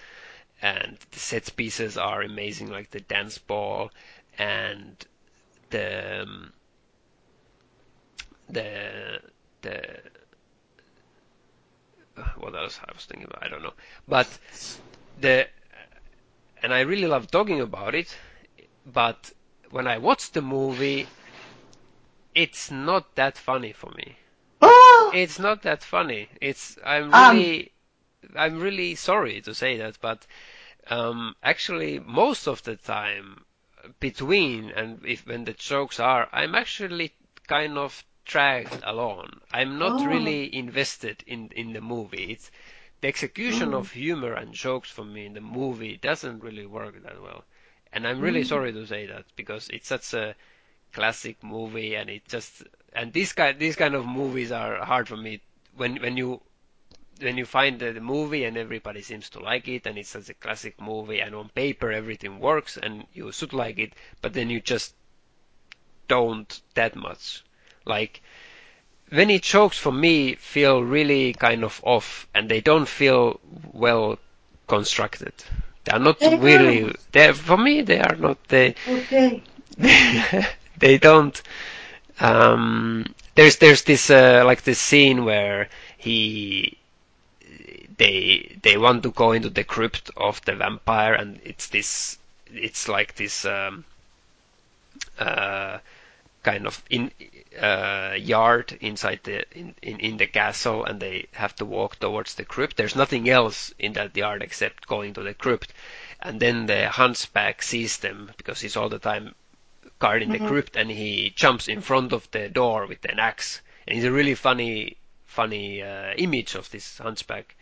and the set pieces are amazing, like the dance ball and the um, the the what else I was thinking about I don't know, but the and I really love talking about it, but when I watch the movie, it's not that funny for me. Oh! It's not that funny. It's I'm um, really um, I'm really sorry to say that, but um, actually most of the time between and if when the jokes are, I'm actually kind of dragged along. I'm not oh. really invested in in the movie. It's the execution mm. of humor and jokes for me in the movie doesn't really work that well. And I'm really mm. sorry to say that because it's such a classic movie and it just and these kind these kind of movies are hard for me when when you when you find the, the movie and everybody seems to like it and it's such a classic movie and on paper everything works and you should like it, but then you just don't that much. Like when it jokes for me feel really kind of off and they don't feel well constructed. They are not they really. They for me they are not. They okay. they don't. Um, there's there's this uh, like this scene where he they they want to go into the crypt of the vampire, and it's this it's like this um, uh, kind of in uh, yard inside the in, in, in the castle, and they have to walk towards the crypt. There's nothing else in that yard except going to the crypt, and then the hunchback sees them because he's all the time guarding mm-hmm. the crypt, and he jumps in front of the door with an axe, and it's a really funny funny uh, image of this hunchback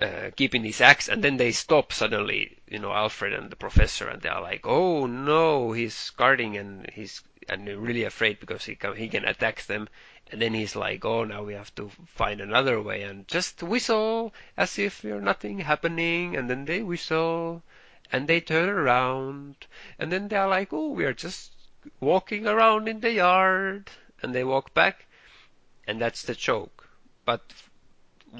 uh, keeping his axe, and then they stop suddenly, you know, Alfred and the professor, and they are like, "Oh no, he's guarding and he's and they're really afraid because he can he can attack them." And then he's like, "Oh, now we have to find another way and just whistle as if there's nothing happening." And then they whistle, and they turn around, and then they are like, "Oh, we are just walking around in the yard," and they walk back, and that's the joke. But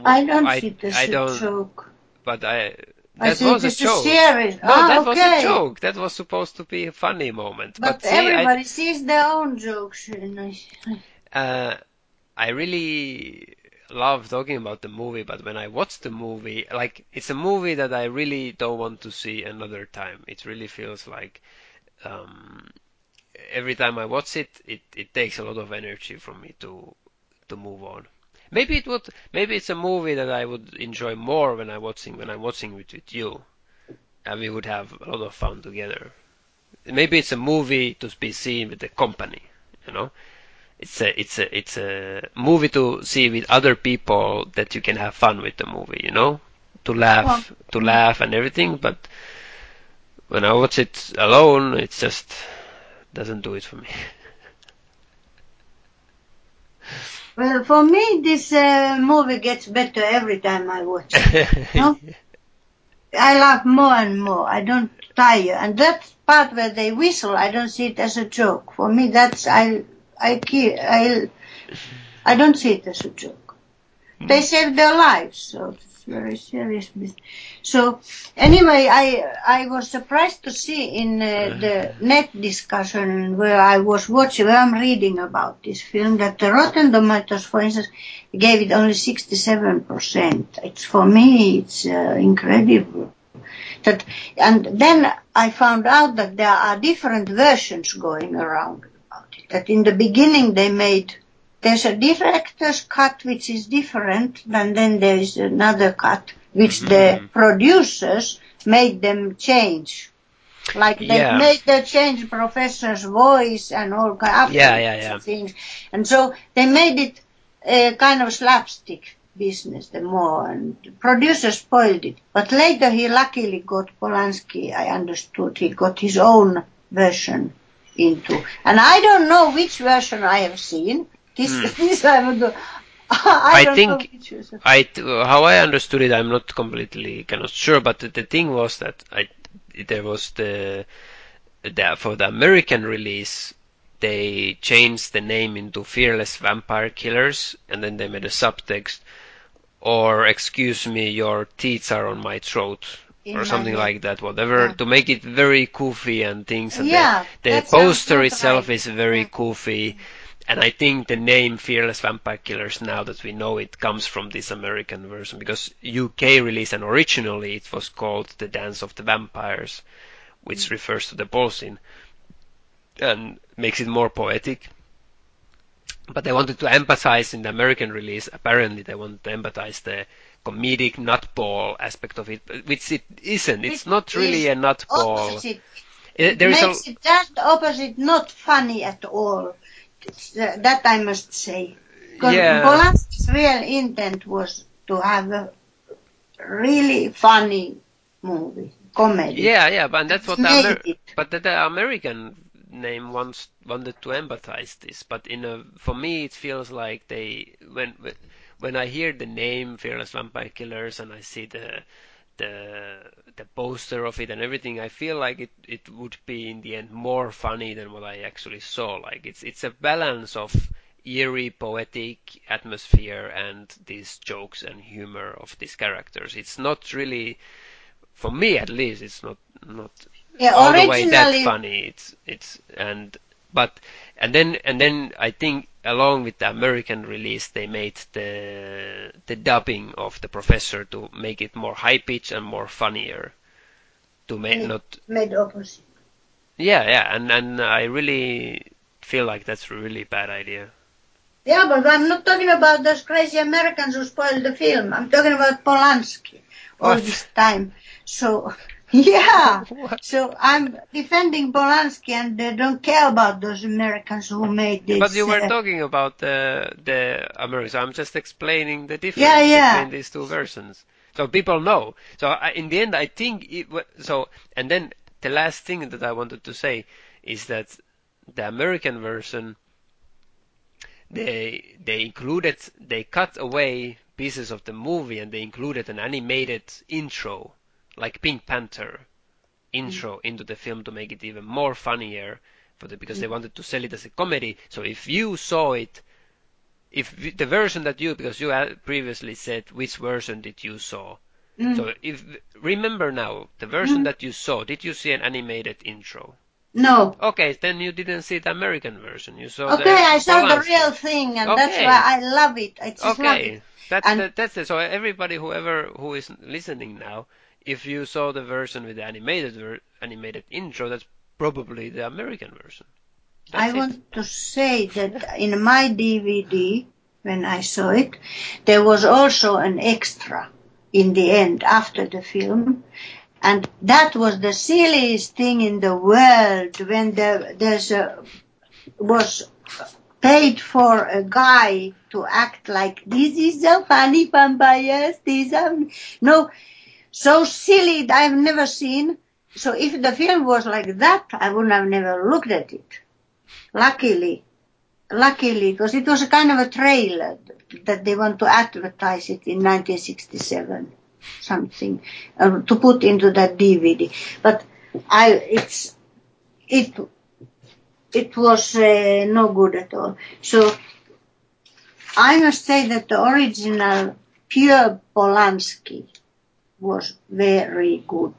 I don't I, see this I don't, joke. But I. That I was a joke. No, ah, that okay. was a joke. That was supposed to be a funny moment. But, but everybody sees their own jokes. Uh, I really love talking about the movie, but when I watch the movie, like it's a movie that I really don't want to see another time. It really feels like um, every time I watch it, it, it takes a lot of energy from me to to move on. Maybe it would. Maybe it's a movie that I would enjoy more when I'm watching when I'm watching it with you, and we would have a lot of fun together. Maybe it's a movie to be seen with the company. You know, it's a it's a it's a movie to see with other people that you can have fun with the movie. You know, to laugh well, to laugh and everything. But when I watch it alone, it just doesn't do it for me. Well, for me, this uh, movie gets better every time I watch it. no? I laugh more and more. I don't tire. And that part where they whistle, I don't see it as a joke. For me, that's I I I I don't see it as a joke. Mm. They save their lives, so very serious business. So anyway, I I was surprised to see in uh, the net discussion where I was watching, where I'm reading about this film, that the Rotten Tomatoes, for instance, gave it only 67%. It's for me, it's uh, incredible. That, and then I found out that there are different versions going around about it. That in the beginning they made there's a director's cut which is different, and then there is another cut which mm-hmm. the producers made them change. Like they yeah. made the change professor's voice and all kind of yeah, yeah. things. And so they made it a kind of slapstick business the more and the producer spoiled it. But later he luckily got Polanski, I understood, he got his own version into. And I don't know which version I have seen. This, mm. this I would I, I think I how I understood it. I'm not completely kind of sure, but the, the thing was that I there was the, the for the American release they changed the name into Fearless Vampire Killers, and then they made a subtext, or excuse me, your teeth are on my throat, In or something like that. Whatever yeah. to make it very goofy and things. And yeah, the, the poster itself right. is very yeah. goofy. And I think the name Fearless Vampire Killers, now that we know it, comes from this American version because UK release and originally it was called The Dance of the Vampires, which mm. refers to the ball scene and makes it more poetic. But they wanted to emphasize in the American release, apparently they wanted to emphasize the comedic nutball aspect of it, which it isn't. It's it not really a nutball. Opposite. It, there makes a, it just opposite, not funny at all. Uh, that I must say. Because yeah. Polanski's real intent was to have a really funny movie, comedy. Yeah, yeah, but that's what the Amer- but the, the, American name wants wanted to empathize this. But in a, for me, it feels like they when when I hear the name Fearless Vampire Killers and I see the the the poster of it and everything, I feel like it it would be in the end more funny than what I actually saw. Like it's it's a balance of eerie, poetic atmosphere and these jokes and humor of these characters. It's not really, for me at least, it's not not yeah, all the way that funny. It's it's and but and then and then I think along with the American release they made the the dubbing of the professor to make it more high pitch and more funnier to make made, not made opposite. Yeah, yeah, and and I really feel like that's a really bad idea. Yeah, but I'm not talking about those crazy Americans who spoiled the film. I'm talking about Polanski all what? this time. So yeah. so I'm defending Polanski and they don't care about those Americans who made this. But you were uh, talking about the the Americans. I'm just explaining the difference yeah, yeah. between these two versions. So people know. So I, in the end, I think it, so. And then the last thing that I wanted to say is that the American version, they they included, they cut away pieces of the movie and they included an animated intro like Pink Panther intro mm. into the film to make it even more funnier for the because mm. they wanted to sell it as a comedy. So if you saw it, if the version that you because you previously said which version did you saw. Mm. So if remember now the version mm. that you saw, did you see an animated intro? No. Okay, then you didn't see the American version. You saw. Okay, I saw the real thing, and okay. that's why I love it. I just okay. love it. That's and, that, that's it. So everybody, whoever who is listening now, if you saw the version with the animated ver- animated intro, that's probably the American version. That's I it. want to say that in my DVD, when I saw it, there was also an extra in the end after the film. And that was the silliest thing in the world when there there's a, was paid for a guy to act like this is a funny vampires. These are no, so silly that I've never seen. So if the film was like that, I would have never looked at it. Luckily, luckily, because it was a kind of a trailer that they want to advertise it in 1967, something uh, to put into that DVD. But I, it's, it, it was uh, no good at all. So I must say that the original pure Polanski was very good.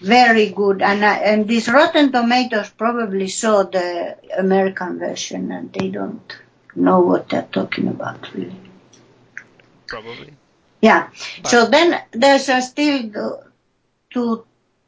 Very good. And, I, and this Rotten Tomatoes probably saw the American version and they don't know what they're talking about really. Probably. Yeah. But- so then there's still to,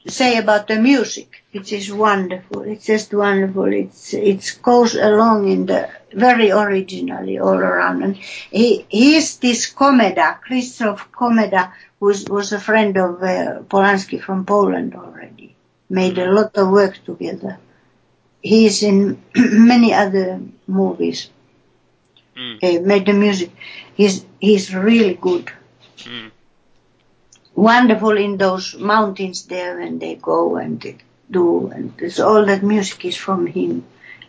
say about the music, which is wonderful. It's just wonderful. It's it goes along in the very originally all around. And he he's this Komeda, Krzysztof Komeda, who was a friend of uh, Polanski from Poland already. Made a lot of work together. He's in many other movies. Mm. Uh, made the music. He's he's really good Mm. wonderful in those mountains there when they go and they do and it's all that music is from him.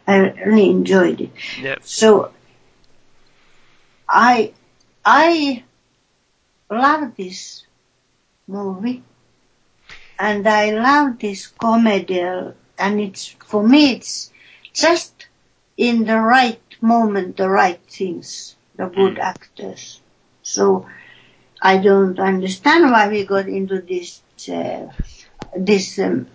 I really enjoyed it. Yeah. So I I love this movie and I love this comedy and it's for me it's just in the right moment the right things the good Mm. actors so I don't understand why we got into this uh, this um,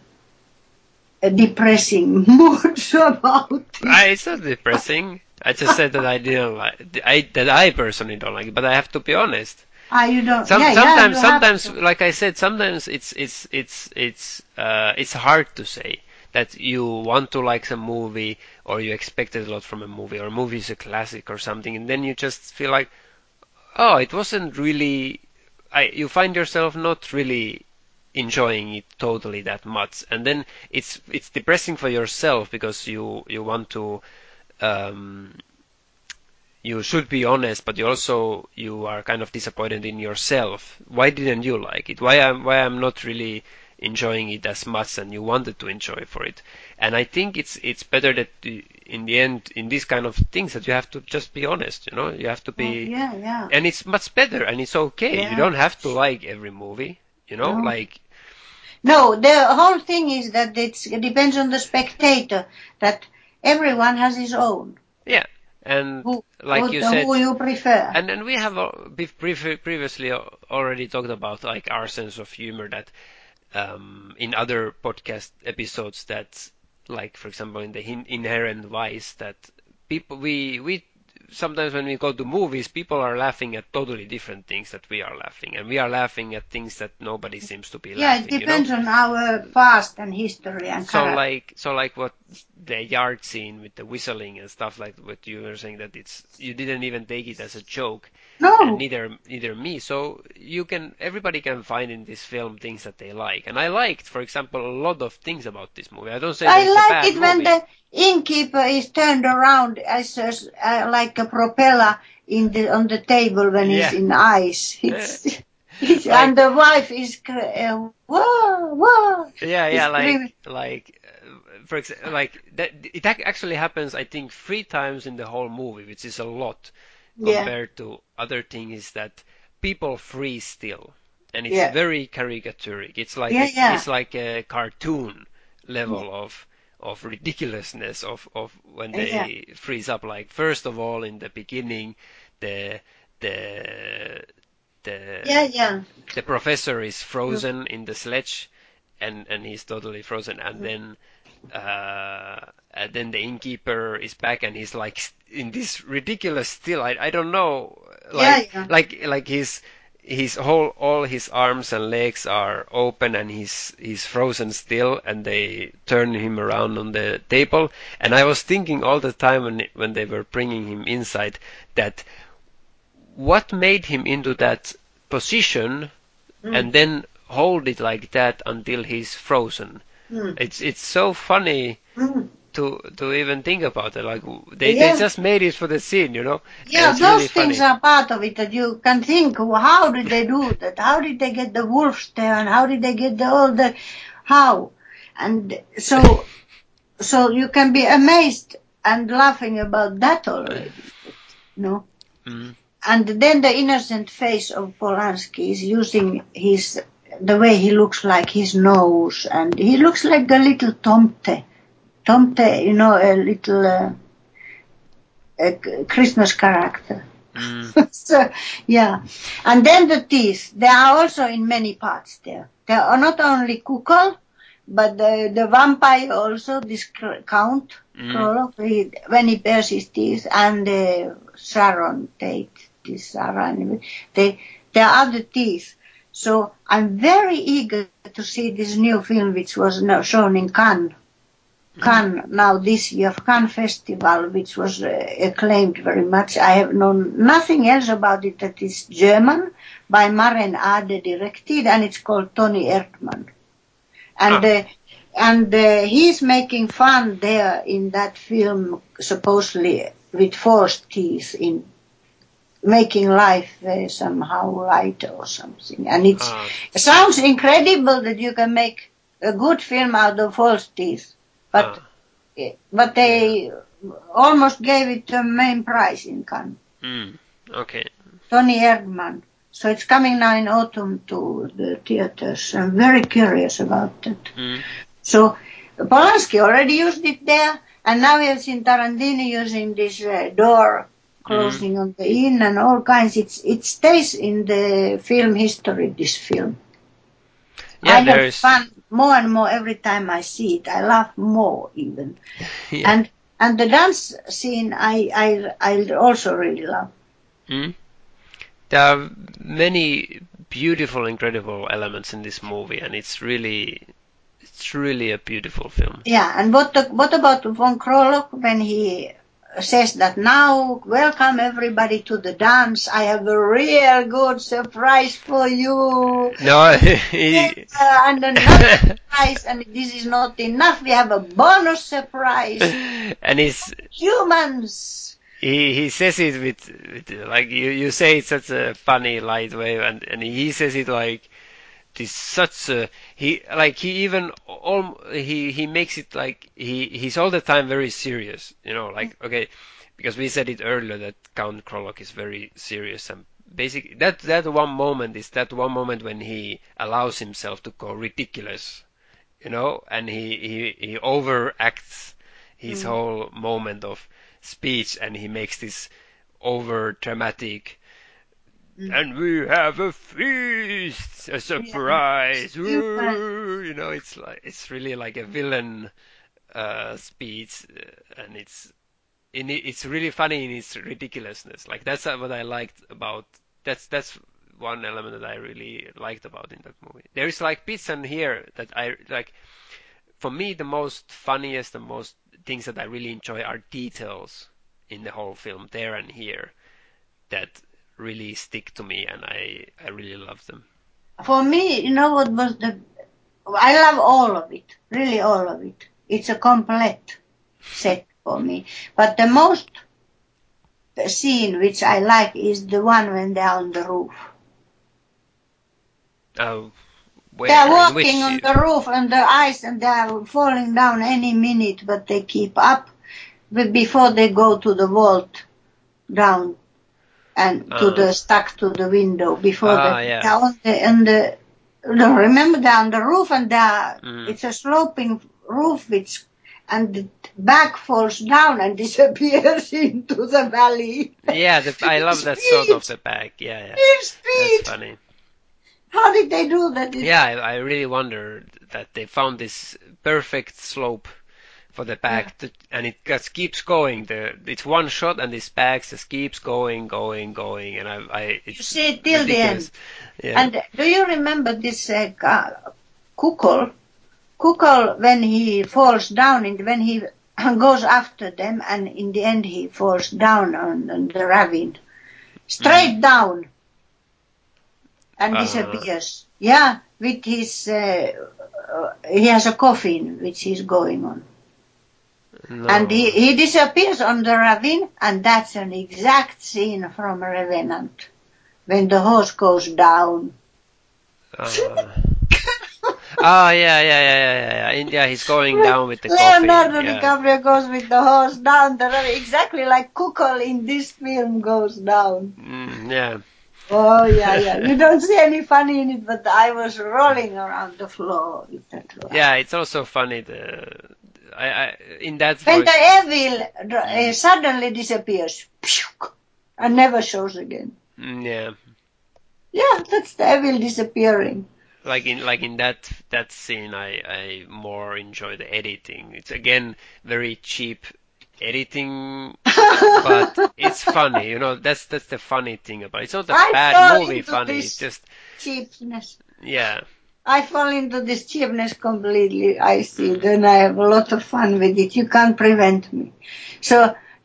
depressing mood about it. It's not depressing. I just said that I didn't like I that I personally don't like it, but I have to be honest. Ah, you don't. Some, yeah, yeah, sometimes, you sometimes, to. like I said, sometimes it's it's it's it's uh, it's hard to say that you want to like some movie or you expected a lot from a movie or a movie is a classic or something, and then you just feel like, oh, it wasn't really. I you find yourself not really enjoying it totally that much, and then it's it's depressing for yourself because you you want to. Um, you should be honest, but you also you are kind of disappointed in yourself. Why didn't you like it? Why am why I'm not really enjoying it as much and you wanted to enjoy for it? And I think it's it's better that uh, in the end in these kind of things that you have to just be honest. You know, you have to be, yeah, yeah. and it's much better and it's okay. Yeah. You don't have to like every movie. You know, No. like No, the whole thing is that it's, it depends on the spectator. That everyone has his own. yeah, and Who, like you said, who you prefer. And and we have uh, previously already talked about like our sense of humor that um, in other podcast episodes that like for example in the inherent vice that people we we sometimes when we go to movies people are laughing at totally different things that we are laughing and we are laughing at things that nobody seems to be yeah, laughing it you know? depends on our past and history and so character. like so like what the yard scene with the whistling and stuff like what you were saying that it's you didn't even take it as a joke no, neither neither me. So you can everybody can find in this film things that they like, and I liked, for example, a lot of things about this movie. I don't say I like it when movie. the innkeeper is turned around as a, uh, like a propeller in the on the table when Yeah. he's in ice. It's, Like- and the wife is uh, whoa whoa. yeah, yeah, like really- like for example, like that. It actually happens, I think, three times in the whole movie, which is a lot Yeah. compared to other things that people freeze still, and it's Yeah. very caricaturic. It's like Yeah, a, yeah. it's like a cartoon level of of ridiculousness of of when they Yeah. freeze up. Like first of all, in the beginning, the the the Yeah, yeah. the professor is frozen mm. in the sledge and and he's totally frozen and mm. then uh and then the innkeeper is back and he's like in this ridiculous still I, I don't know like Yeah, yeah. like like his his whole all his arms and legs are open and he's he's frozen still and they turn him around on the table and I was thinking all the time when when they were bringing him inside that what made him into that position Mm. and then hold it like that until he's frozen. Mm. It's it's so funny Mm. to to even think about it. Like they, Yeah. they just made it for the scene, you know. Yeah, those really things funny. are part of it that you can think, how did they do that? How did they get the wolves there? And how did they get the all the, how? And so, so you can be amazed and laughing about that already. No? Mm. And then the innocent face of Polanski is using his, the way he looks like his nose and he looks like a little tomte. Tomte, you know, a little, uh, a Christmas character. Mm. so, yeah. And then the teeth, they are also in many parts there. They are not only Koukol, but the, the vampire also, this Count Mm. Krolock, when he bears his teeth, and uh, Sharon Tate, this Sharon, they, there are the teeth. So I'm very eager to see this new film which was shown in Cannes. Cannes now this year, Cannes Festival, which was uh, acclaimed very much. I have known nothing else about it that is German, by Maren Ade directed, and it's called Toni Erdmann. And Ah. uh, and uh, he's making fun there in that film, supposedly with forced teeth in making life uh, somehow lighter or something. And it's, Ah. it sounds incredible that you can make a good film out of false teeth, but Ah. but they almost gave it the main prize in Cannes. Mm. Okay. Toni Erdmann. So it's coming now in autumn to the theaters. I'm very curious about it. Mm. So Polanski already used it there, and now we have seen Tarantino using this uh, door closing on the in and all kinds. It's it stays in the film history. This film. Yeah, I have there's fun more and more every time I see it. I laugh more even. yeah. And and the dance scene I I I also really love. Mm. There are many beautiful, incredible elements in this movie, and it's really, it's really a beautiful film. Yeah, and what the, what about von Krolock when he says that now welcome everybody to the dance. I have a real good surprise for you. No, he, Uh, and another surprise, and this is not enough. We have a bonus surprise. and he's Humans. he he says it with, with like you you say it's such a funny light way, and and he says it like this such a he like he even all he he makes it like he he's all the time very serious, you know, like mm. okay, because we said it earlier that Count Krolock is very serious and basically that that one moment is that one moment when he allows himself to go ridiculous, you know, and he he he overacts his mm. whole moment of speech and he makes this over dramatic and we have a feast a surprise. Woo! you know it's like it's really like a villain uh speech uh, and it's in it, it's really funny in its ridiculousness. Like that's uh, what i liked about that's that's one element that i really liked about in that movie. There is like bits and here that i like for me the most funniest the most things that i really enjoy are details in the whole film there and here that really stick to me and i i really love them For me, you know what was the, I love all of it, really all of it. It's a complete set for me. But the most scene which I like is the one when they're on the roof. oh where, They're walking on the roof on the ice and they're falling down any minute, but they keep up before they go to the vault down and to Ah. the stuck to the window before Ah, they, yeah. the, on the no, remember on the roof and they're, Mm. it's a sloping roof which and the back falls down and disappears into the valley. yeah the, i love that sort of the back yeah yeah that's funny How did they do that? Yeah I, I really wonder that they found this perfect slope for the back to, and it just keeps going the it's one shot and this back just keeps going going going and i i it's You see it till the end. yeah And do you remember this uh, Koukol? Koukol, when he falls down, and when he goes after them, and in the end he falls down on, on the ravine, straight down, and Uh. disappears. Yeah, with his, uh, uh, he has a coffin which he's going on. No. And he, he disappears on the ravine, and that's an exact scene from Revenant. When the horse goes down. Uh, oh yeah, yeah, yeah, yeah, yeah, yeah. In- he's going down with the coffee. Leonardo Yeah. DiCaprio goes with the horse down the ravine, exactly like Koukol in this film goes down. Mm, yeah. Oh yeah, yeah. You don't see any funny in it, but I was rolling around the floor with that. laugh. Yeah, it's also funny. The I, I in that When voice, the evil uh, suddenly disappears and never shows again. Mm, yeah, Yeah, that's the evil disappearing. like in like in that that scene, I I more enjoy the editing. It's again very cheap editing, but it's funny. You know, that's that's the funny thing about it. It's not a I bad movie funny. It's just Cheapness. yeah. I fall into this cheapness completely. I see. Then I have a lot of fun with it. You can't prevent me. So,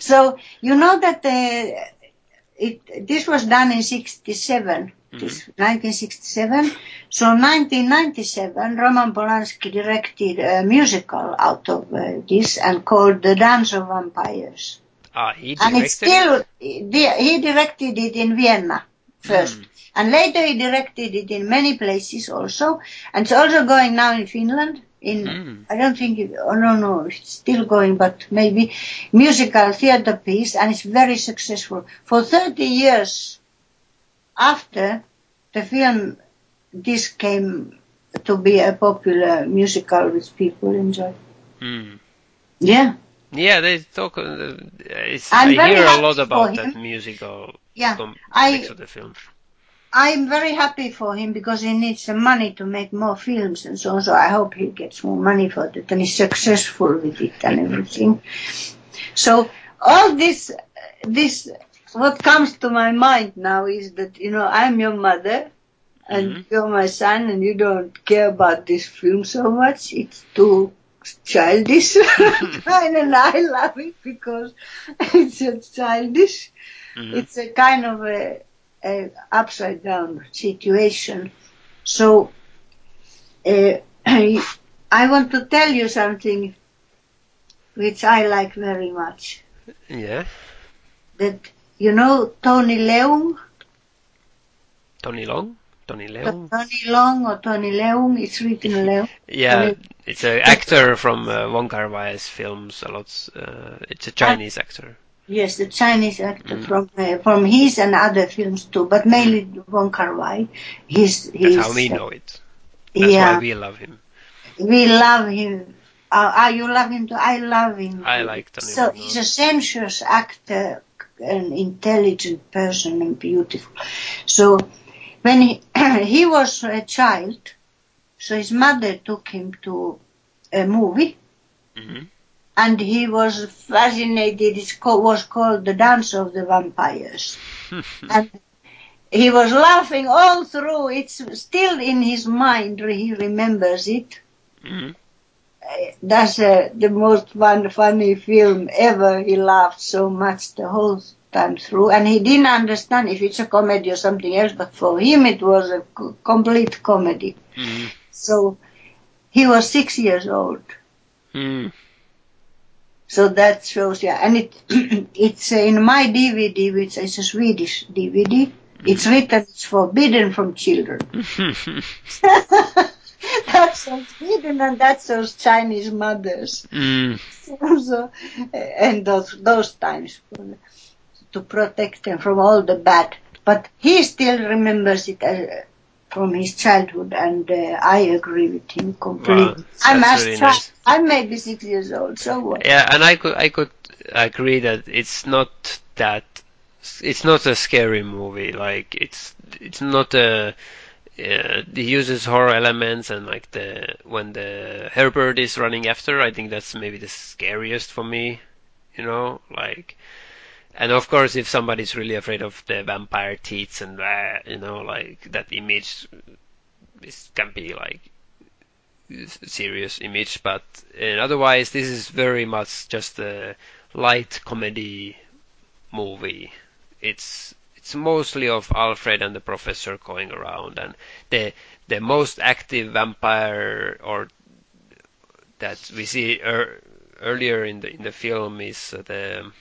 so you know that uh, it this was done in '67, this 1967. So 1997, Roman Polanski directed a musical out of uh, this and called The Dance of Vampires. Ah, he directed And it's still, he directed it in Vienna first. And later he directed it in many places also. And it's also going now in Finland. In, Mm. I don't think, it, oh no, no, it's still going, but maybe musical theater piece. And it's very successful. For 30 years after the film, this came to be a popular musical which people enjoy. Mm. Yeah. Yeah, they talk. Uh, I hear a lot about that musical Yeah. I- the film. I'm very happy for him because he needs the money to make more films and so on. So I hope he gets more money for that and he's successful with it and everything. So all this, this, what comes to my mind now is that, you know, I'm your mother and Mhm. you're my son and you don't care about this film so much. It's too childish. and I love it because it's a childish. Mhm. It's a kind of a, a upside down situation. So uh, I want to tell you something which I like very much. Yeah, That you know Tony Leung, Tony Long, Tony Leung. Tony Long or Tony Leung. It's written Leung. Yeah, Tony- it's an actor from uh, Wong Kar Wai's films. A lot. Uh, it's a Chinese actor. Yes, the Chinese actor Mm. from uh, from his and other films too, but mainly Wong Kar Wai. He's That's how we know it. That's yeah. why we love him. We love him. Uh, uh, you love him too. I love him. I like Tony So he's a sensuous actor, an intelligent person, and beautiful. So when he, he was a child, so his mother took him to a movie, hmm and he was fascinated. It was called The Dance of the Vampires, and he was laughing all through. It's still in his mind. He remembers it hmm that's uh, the most fun, funny film ever. He laughed so much the whole time through, and he didn't understand if it's a comedy or something else. But for him, it was a c- complete comedy. hmm So he was six years old. hmm So that shows, yeah, and it it's in my DVD, which is a Swedish DVD. It's written, it's forbidden from children. that's so Sweden, and that's those Chinese mothers. mm. so, and those those times to protect them from all the bad. But he still remembers it as, from his childhood, and uh, I agree with him completely. Wow, I'm that's really child- nice. I'm maybe six years old, so what? Yeah, and I could I could agree that it's not that it's not a scary movie. Like it's it's not a uh, it uses horror elements and like the when the Herbert is running after, I think that's maybe the scariest for me. You know, like. And of course, if somebody's really afraid of the vampire teeth and uh, you know, like that image, this can be like serious image, but otherwise this is very much just a light comedy movie. It's it's mostly of Alfred and the professor going around, and the the most active vampire or that we see er, earlier in the in the film is uh, the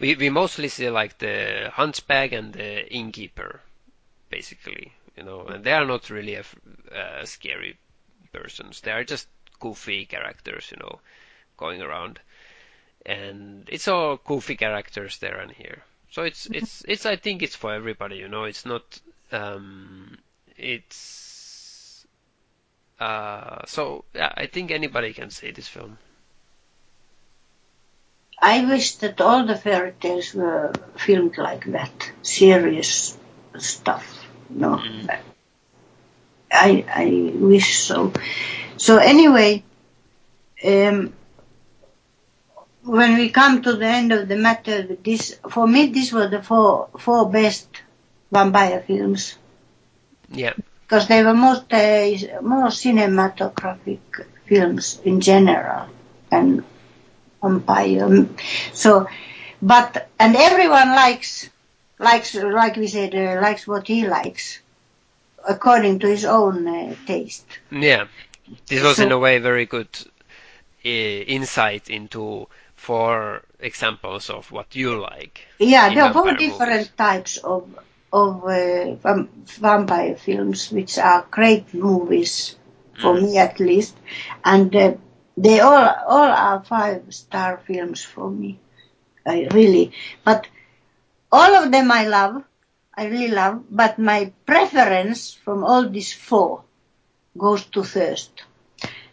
we we mostly see like the hunchback and the innkeeper, basically, you know, and they are not really a, f- uh, scary persons. They are just goofy characters, you know, going around, and it's all goofy characters there and here. So it's it's it's I think it's for everybody, you know. It's not um, it's Uh, so yeah, I think anybody can see this film. I wish that all the fairy tales were filmed like that, serious stuff. No, Mm. I I wish so. So anyway, um, when we come to the end of the matter, this for me this were the four four best vampire films Yeah. because they were most uh, more cinematographic films in general and vampire. So, but and everyone likes likes like we said uh, likes what he likes according to his own uh, taste. Yeah. This was So- in a way very good uh, insight into four examples of what you like. Yeah, there are four different movies. types of of uh, vampire films, which are great movies for Mm. me at least, and uh, they all all are five star films for me. I really, but all of them I love, I really love. But my preference from all these four goes to Thirst.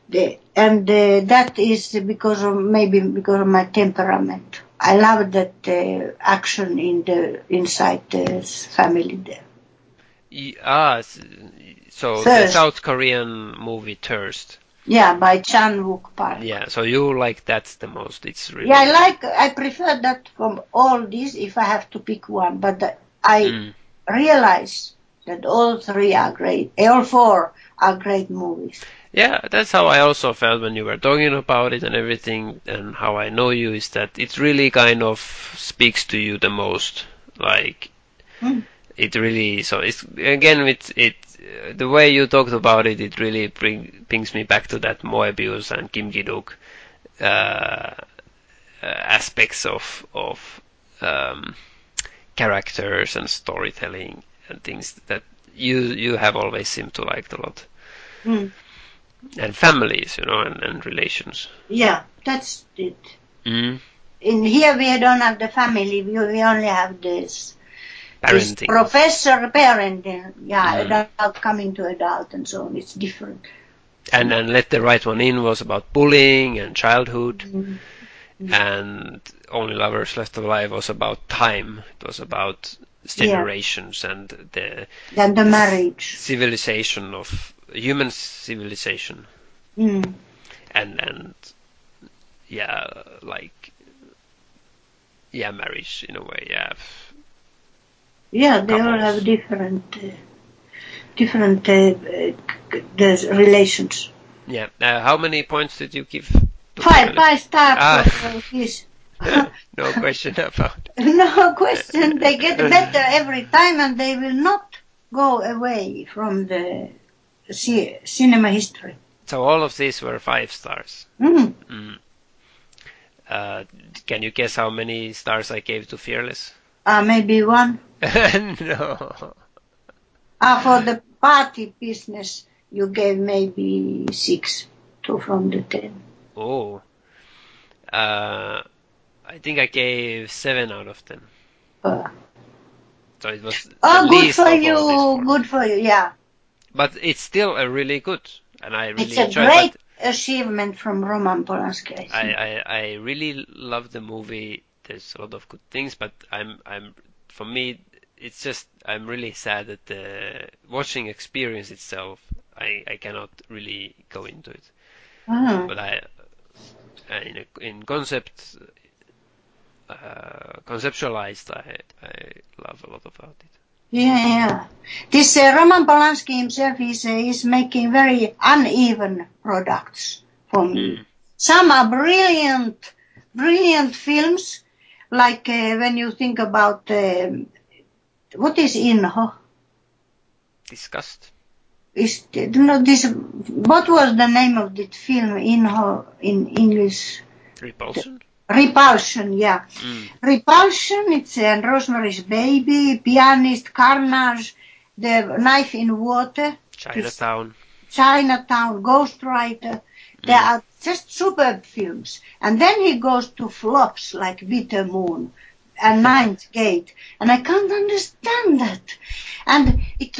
The, and uh, that is because of maybe because of my temperament. I love that uh, action in the inside the family there. Ah, so the South Korean movie Thirst. Yeah, by Chan Wook Park. Yeah, so you like that the most. It's really Yeah, I like. I prefer that from all these if I have to pick one. But the, I Mm. realize that all three are great. All four are great movies. Yeah, that's how I also felt when you were talking about it and everything, and how I know you is that it really kind of speaks to you the most. Like, Mm. it really. So it's again with it. The way you talked about it, it really bring, brings me back to that Moebius and Kim Ki-duk uh, uh, aspects of of um, characters and storytelling and things that you you have always seemed to like a lot Mm. and families, you know, and, and relations. Yeah, that's it. Mm. In here we don't have the family. We, we only have this Parenting. professor parenting. Yeah, Mm. adult coming to adult and so on. It's different. and and let the right one in was about bullying and childhood, Mm. and only lovers left alive was about time. It was about Yeah. generations and the Then the marriage. civilization of human civilization, Mm. and and yeah, like yeah, marriage in a way. Yeah, Yeah, they all have different, uh, different uh, uh, c- relations. yeah. Uh, how many points did you give? Five, five stars Ah. for no question about. no question. They get better every time, and they will not go away from the ci- cinema history. So all of these were five stars. Mm. Mm. Uh, can you guess how many stars I gave to Fearless? Ah, maybe one. no. Ah, for the party business, you gave maybe six, two from the ten. Oh. Uh, I think I gave seven out of ten. Uh, So it was oh, good for you. Good for you. Yeah. But it's still a really good, and I really It's a great it. achievement from Roman Polanski. I I. I, I really love the movie. There's a lot of good things, but I'm I'm for me it's just I'm really sad that the watching experience itself I, I cannot really go into it. Ah. But I uh, in a, in concept uh, conceptualized I I love a lot about it. Yeah, yeah. This uh, Roman Polanski himself is uh, is making very uneven products for me. Mm. Some are brilliant, brilliant films, like uh, when you think about um, what is Inho. Disgust. Is you know this? What was the name of that film Inho in English? Repulsion. Repulsion. Yeah. Mm. Repulsion, it's uh, Rosemary's Baby, Pianist, Carnage, The Knife in Water, Chinatown. Chinatown, Ghostwriter. Mm. are just superb films. And then he goes to flops like Bitter Moon and Ninth Gate. And I can't understand that. And it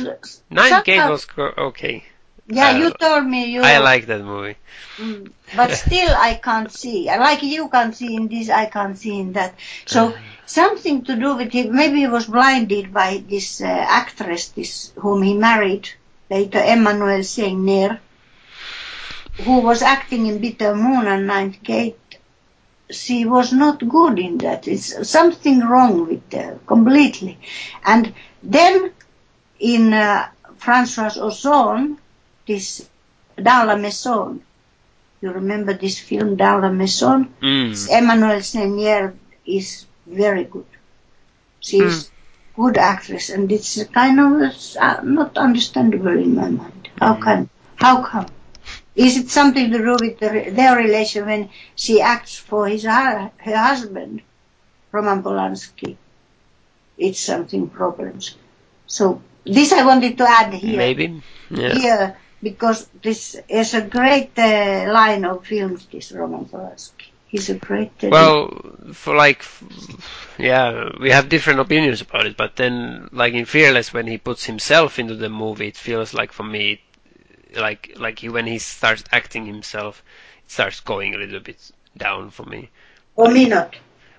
Nine Gate was okay. Yeah, I- you told me you. I like that movie. Mm, but still, I can't see. Like you can't see in this, I can't see in that. So something to do with it. Maybe he was blinded by this uh, actress, this whom he married later, Emmanuelle Seigner, who was acting in Bitter Moon and Ninth Gate. She was not good in that. It's something wrong with her completely. And then in uh, François Ozon, this Dans la Maison, you remember this film Dans la Maison? Mm. Emmanuelle Seigner is very good. She's good actress, and it's kind of uh, not understandable in my mind. How can? How come? Is it something to do with the, their relation when she acts for his her husband, Roman Polanski? It's something problems. So this I wanted to add here Maybe. Yeah. here because this is a great uh, line of films. This Roman Polanski, he's a great. Uh, Well, for like, yeah, we have different opinions about it, but then, like in Fearless, when he puts himself into the movie, it feels like for me, like like he, when he starts acting himself, it starts going a little bit down for me. or me not.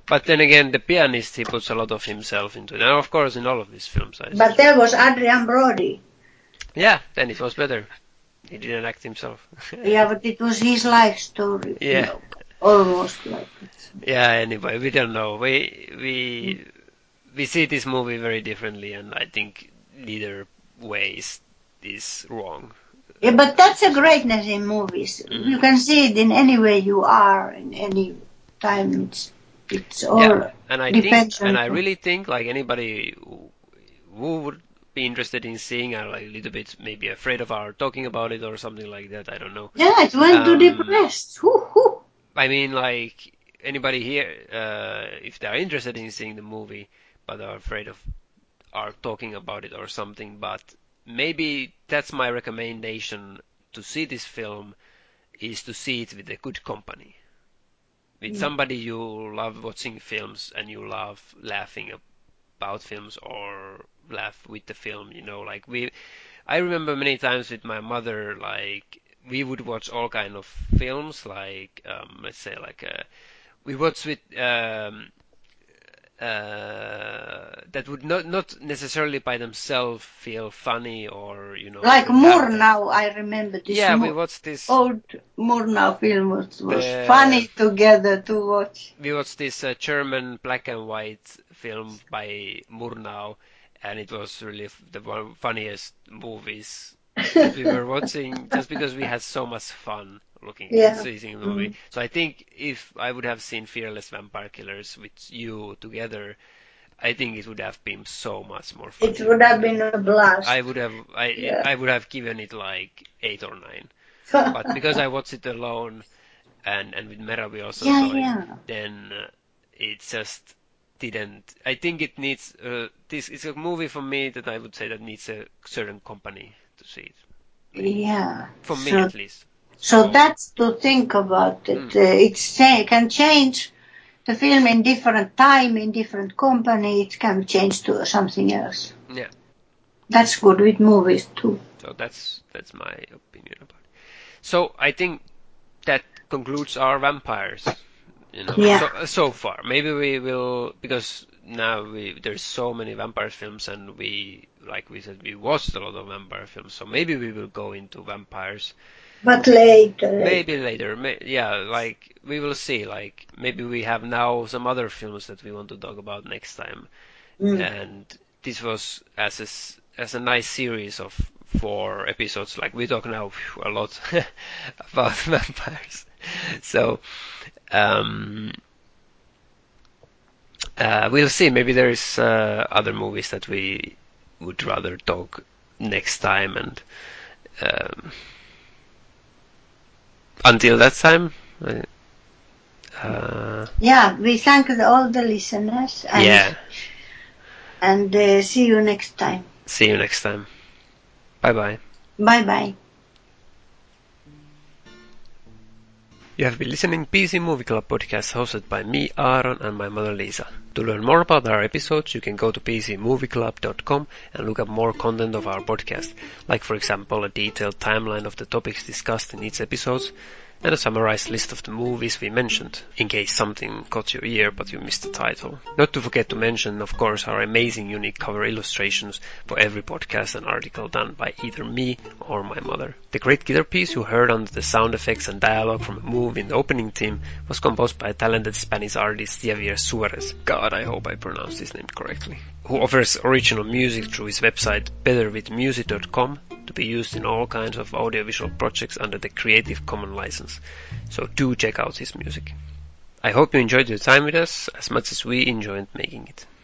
But then again, the pianist, he puts a lot of himself into it, and of course, in all of these films, I But there was Adrien Brody. yeah, then it was better. He didn't act himself. Yeah, but it was his life story. you Yeah. know, almost like it. Yeah. Anyway, we don't know. We we we see this movie very differently, and I think neither way is is wrong. Yeah, but that's a greatness in movies. Mm. You can see it in any way you are, in any time. It's it's all yeah, and I think, depends and I really think like anybody who, who would be interested in seeing, are like a little bit maybe afraid of our talking about it or something like that. I don't know. Yeah, it went to Um, depressed. Hoo, hoo. I mean, like anybody here, uh, if they are interested in seeing the movie but are afraid of are talking about it or something, but maybe that's my recommendation to see this film is to see it with a good company. With Mm. somebody you love watching films and you love laughing about films or laugh with the film, you know, like we I remember many times with my mother like we would watch all kind of films like um let's say like uh we watched with um uh that would not not necessarily by themselves feel funny or you know Like Murnau, I remember this yeah we watched this old Murnau film was, was The- funny together to watch. we watched this uh, German black and white film by Murnau, and it was really f- the one funniest movies that we were watching, just because we had so much fun looking Yeah. at seeing the movie. So I think if I would have seen Fearless Vampire Killers with you together, I think it would have been so much more fun. It would have been a blast. I would have I Yeah. I would have given it like eight or nine, but because I watched it alone, and and with Mera we also Yeah, saw it, yeah. then uh, it just didn't. I think it needs uh, this. It's a movie for me that I would say that needs a certain company to see it. yeah. For me so, at least. So that's to think about it. Mm. Uh, it can change the film in different time, in different company. It can change to something else. Yeah. That's good with movies too. So that's that's my opinion about it. So I think that concludes our vampires. You know, Yeah. so, so far. Maybe we will because now we there's so many vampire films and we like we said we watched a lot of vampire films. So maybe we will go into vampires But later. maybe later. May, yeah, like we will see. Like maybe we have now some other films that we want to talk about next time. Mm. And this was as a, as a nice series of four episodes. Like we talk now phew, a lot about vampires. So um, uh, we'll see. Maybe there is uh, other movies that we would rather talk next time. And um, until that time. Uh, Yeah, we thank all the listeners and, yeah. and uh, see you next time. See you next time. Bye bye. Bye bye. You have been listening PC Movie Club podcast hosted by me, Aaron, and my mother Lisa. To learn more about our episodes, you can go to pcmovieclub.com and look up more content of our podcast, like for example a detailed timeline of the topics discussed in each episode, and a summarized list of the movies we mentioned, in case something caught your ear but you missed the title. Not to forget to mention, of course, our amazing unique cover illustrations for every podcast and article done by either me or my mother. The great guitar piece you heard under the sound effects and dialogue from a movie in the opening theme was composed by talented Spanish artist Javier Suarez. God, I hope I pronounced his name correctly. Who offers original music through his website betterwithmusic.com to be used in all kinds of audiovisual projects under the Creative Commons license. So do check out his music. I hope you enjoyed your time with us as much as we enjoyed making it.